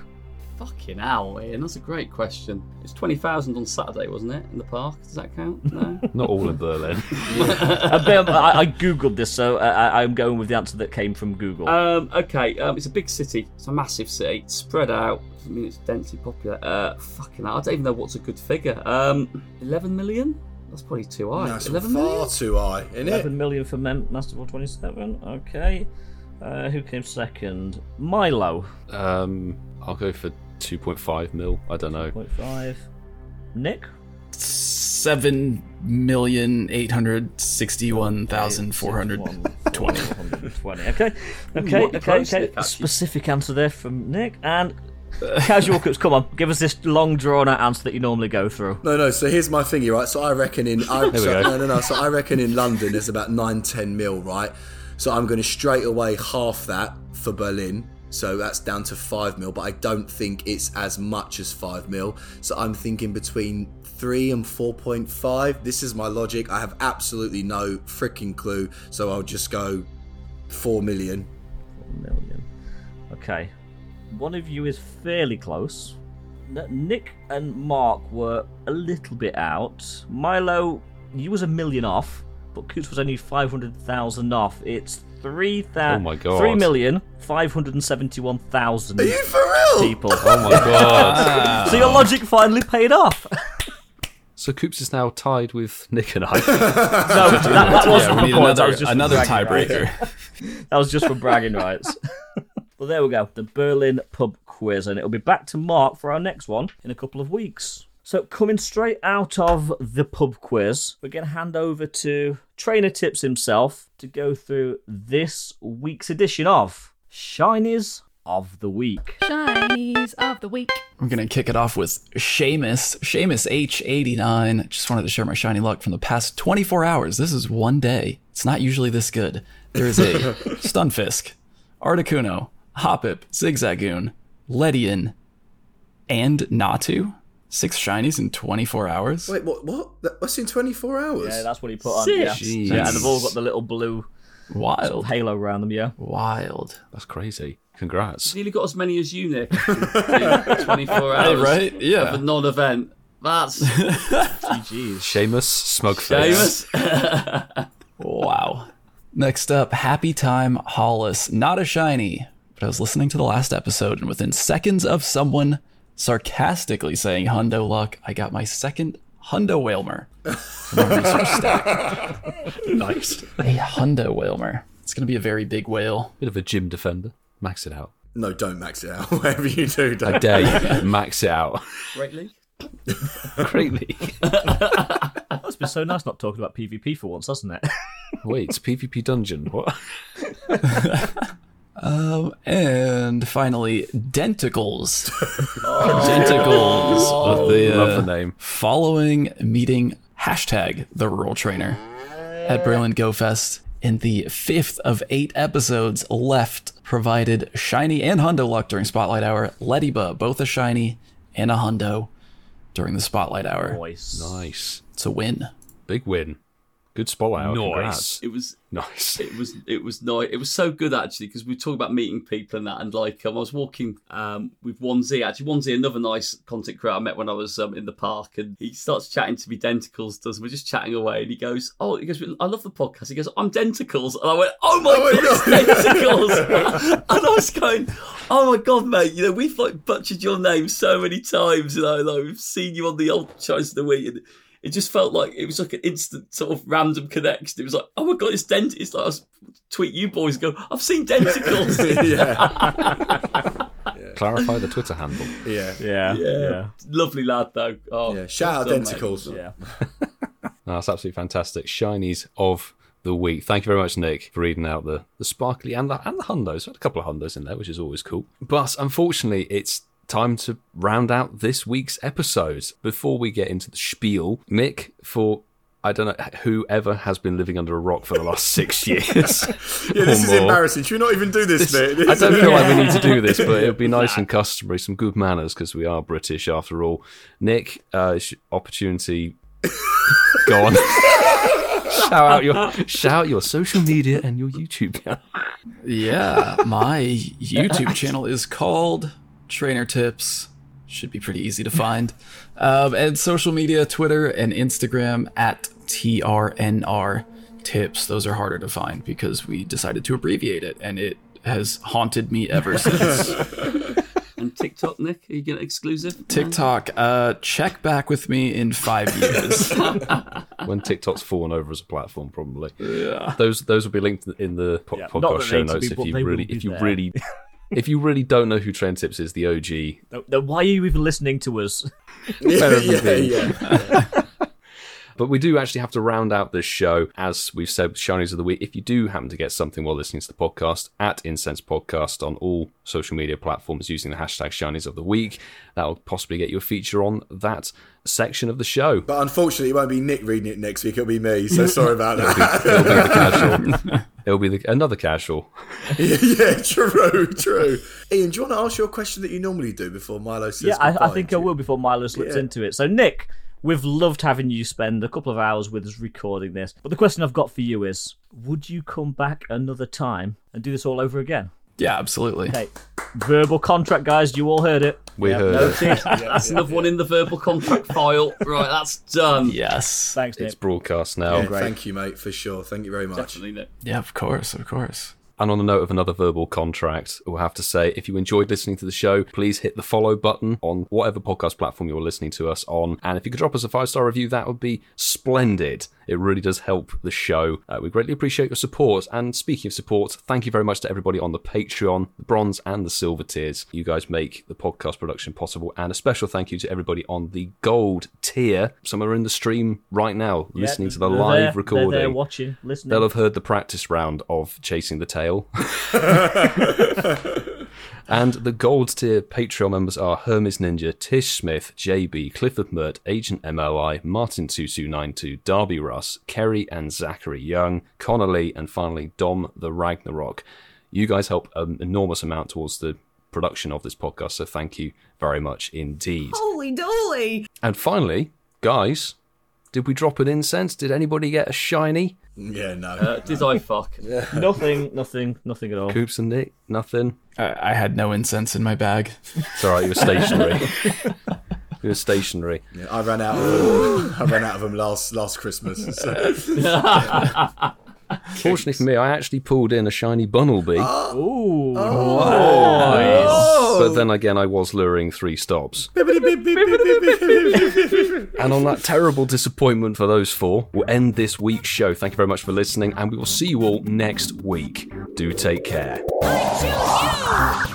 Fucking hell, Ian. That's a great question. It's 20,000 on Saturday, wasn't it? In the park? Does that count? No? Not all in Berlin. I, bet- I, I googled this, so I, I'm going with the answer that came from Google. um, okay, um, it's a big city. It's a massive city. It's spread out. I mean, it's densely popular. Uh, fucking hell. I don't even know what's a good figure. Um, 11 million? That's probably too high. That's 11 far million? too high, isn't it? 11 million for Mem- Masterful 27. Okay. Uh, who came second? Milo. Um, I'll go for 2.5 mil. I don't know. 0.5. Nick? Seven million eight hundred sixty-one thousand four hundred twenty. 420. Okay. Okay. what Okay. Okay. Nick, actually. Specific answer there from Nick. And casual Coops, come on, give us this long drawn out answer that you normally go through. No, no. So here's my thingy, right? So I reckon in I, we so, go. no, no, no. So I reckon in London there's about nine, ten mil, right? So I'm going to straight away half that for Berlin. So that's down to five mil, but I don't think it's as much as five mil. So I'm thinking between three and four point five. This is my logic. I have absolutely no freaking clue. So I'll just go four million. million. Okay. One of you is fairly close. Nick and Mark were a little bit out. Milo, you was a million off, but Coops was only 500,000 off. It's 3,000. Oh my God. 3,571,000 Are you for real? people. Oh my god. so your logic finally paid off. so Coops is now tied with Nick and I. no, that, that wasn't Yeah, the need point. That another, was just for another tiebreaker. That was just for bragging rights. well, there we go. The Berlin pub quiz, and it'll be back to Mark for our next one in a couple of weeks. So, coming straight out of the pub quiz, we're going to hand over to Trainer Tips himself to go through this week's edition of Shinies of the Week. Shinies of the week. I'm gonna kick it off with Seamus. Seamus H89. Just wanted to share my shiny luck from the past 24 hours. This is one day. It's not usually this good. There is a Stunfisk, Articuno, Hoppip, Zigzagoon, Ledian, and Natu. Six shinies in 24 hours. Wait, what? What? That- What's in 24 hours? Yeah, that's what he put on. Sick. Yeah. Jeez. yeah, and they've all got the little blue Wild. halo around them, yeah. Wild. That's crazy. Congrats. Nearly got as many as you, Nick. in 24 hours. right? Of a Yeah. non-event. That's GG's. Seamus, Smugface. famous. Wow. Next up, Happy Time Hollis. Not a shiny, but I was listening to the last episode, and within seconds of someone sarcastically saying Hundo Luck, I got my second Hundo Wailmer from my research stack. Nice. A Hundo Wailmer. It's going to be a very big whale. Bit of a gym defender. Max it out. No, don't max it out. Whatever you do, I don't. dare you. Max it out. Great league. Greatly. It's been so nice not talking about PvP for once, hasn't it? Wait, it's PvP dungeon. What? Um, and finally, Denticles. Denticles. With the, uh, Love the name. following meeting hashtag the rural trainer at Berlin Go Fest in the fifth of eight episodes left provided shiny and hundo luck during spotlight hour Lediba both a shiny and a hundo during the spotlight hour Voice. Nice. it's a win Big win. Good spot out. Nice. Congrats. It was Nice. it was it was nice. It was so good actually because we were talking about meeting people and that, and like um, I was walking um, with One Z actually. One Z, another nice content creator I met when I was um, in the park, and he starts chatting to me. Denticles does. We're just chatting away, and he goes, "Oh, he goes, I love the podcast." He goes, "I'm Denticles," and I went, "Oh my Oh my god, Denticles!" and I was going, "Oh my god, mate! You know we've like butchered your name so many times. You know, like we've seen you on the old Choice of the Week." And, it just felt like it was like an instant sort of random connection. It was like, oh my god, it's dent. It's like I was tweet you boys go, I've seen denticles. yeah, Clarify the Twitter handle. yeah, Yeah. yeah. Yeah. lovely lad though. Oh, yeah. Shout out well done, mate. denticles. Yeah. No, that's absolutely fantastic. Shinies of the week. Thank you very much, Nick, for reading out the, the sparkly and the and the hundos. We had a couple of hundos in there, which is always cool. But unfortunately, it's time to round out this week's episode. Before we get into the spiel, Nick, for I don't know whoever has been living under a rock for the last six years. Yeah, this is more. embarrassing. Should we not even do this, bit? I don't feel like we need to do this, but it would be nice and customary, some good manners because we are British after all. Nick, uh, opportunity. Go on. shout out your shout out your social media and your YouTube channel. yeah my youtube channel is called trainer tips should be pretty easy to find um, and social media twitter and instagram at trnr tips those are harder to find because we decided to abbreviate it and it has haunted me ever since And TikTok, Nick, are you getting exclusive? tiktok uh check back with me in five years When TikTok's fallen over as a platform, probably. Yeah. Those those will be linked in the po- Yeah, podcast show they need to notes be, if you really if you there. really if you really don't know who Trend Tips is, the OG. No, no, why are you even listening to us? yeah, yeah, yeah. But we do actually have to round out this show, as we've said, Shinies of the Week. If you do happen to get something while listening to the podcast, at Incense Podcast on all social media platforms using the hashtag Shinies of the Week, that will possibly get you a feature on that section of the show. But unfortunately, it won't be Nick reading it next week. It'll be me. So sorry about that. It'll be the casual. It'll be the, another casual. yeah, true, true. Ian, do you want to ask your question that you normally do before Milo says? yeah, I, I think to I will before Milo slips Yeah. into it. So, Nick, we've loved having you spend a couple of hours with us recording this. But the question I've got for you is would you come back another time and do this all over again? yeah absolutely Okay, verbal contract, guys. You all heard it. We heard it. That's another one in the verbal contract file. Right, that's done. yes Thanks, Nick. It's broadcast now. Yeah, thank you, mate, for sure. Thank you very much. Definitely, Nick. yeah of course of course And on the note of another verbal contract, we'll have to say if you enjoyed listening to the show, please hit the follow button on whatever podcast platform you're listening to us on. And if you could drop us a five star review, that would be splendid. It really does help the show. Uh, we greatly appreciate your support. And speaking of support, thank you very much to everybody on the Patreon, the bronze and the silver tiers. You guys make the podcast production possible. And a special thank you to everybody on the gold tier. Some are in the stream right now, listening to the live there, recording. They're there watching, listening. They'll have heard the practice round of Chasing the Tail. and the gold tier Patreon members are Hermes Ninja, Tish Smith, JB, Clifford Mert, Agent MOI, Martin Susu92, Darby Russ, Kerry and Zachary Young, Connor Lee, and finally Dom the Ragnarok. You guys help an enormous amount towards the production of this podcast, so thank you very much indeed. Holy dolly! And finally, guys, did we drop an incense? Did anybody get a shiny? Yeah, no. Uh, did I fuck? Nothing, nothing, nothing at all. Coops and Nick? Nothing? I, I had no incense in my bag. It's alright, you were stationary. you were stationary. Yeah, I ran out of them. I ran out of them last last Christmas. So. Fortunately for me, I actually pulled in a shiny Bunnelby. Ooh. Oh. But then again, I was luring three stops. and on that terrible disappointment for those four, we'll end this week's show. Thank you very much for listening, and we will see you all next week. Do take care. I choose you!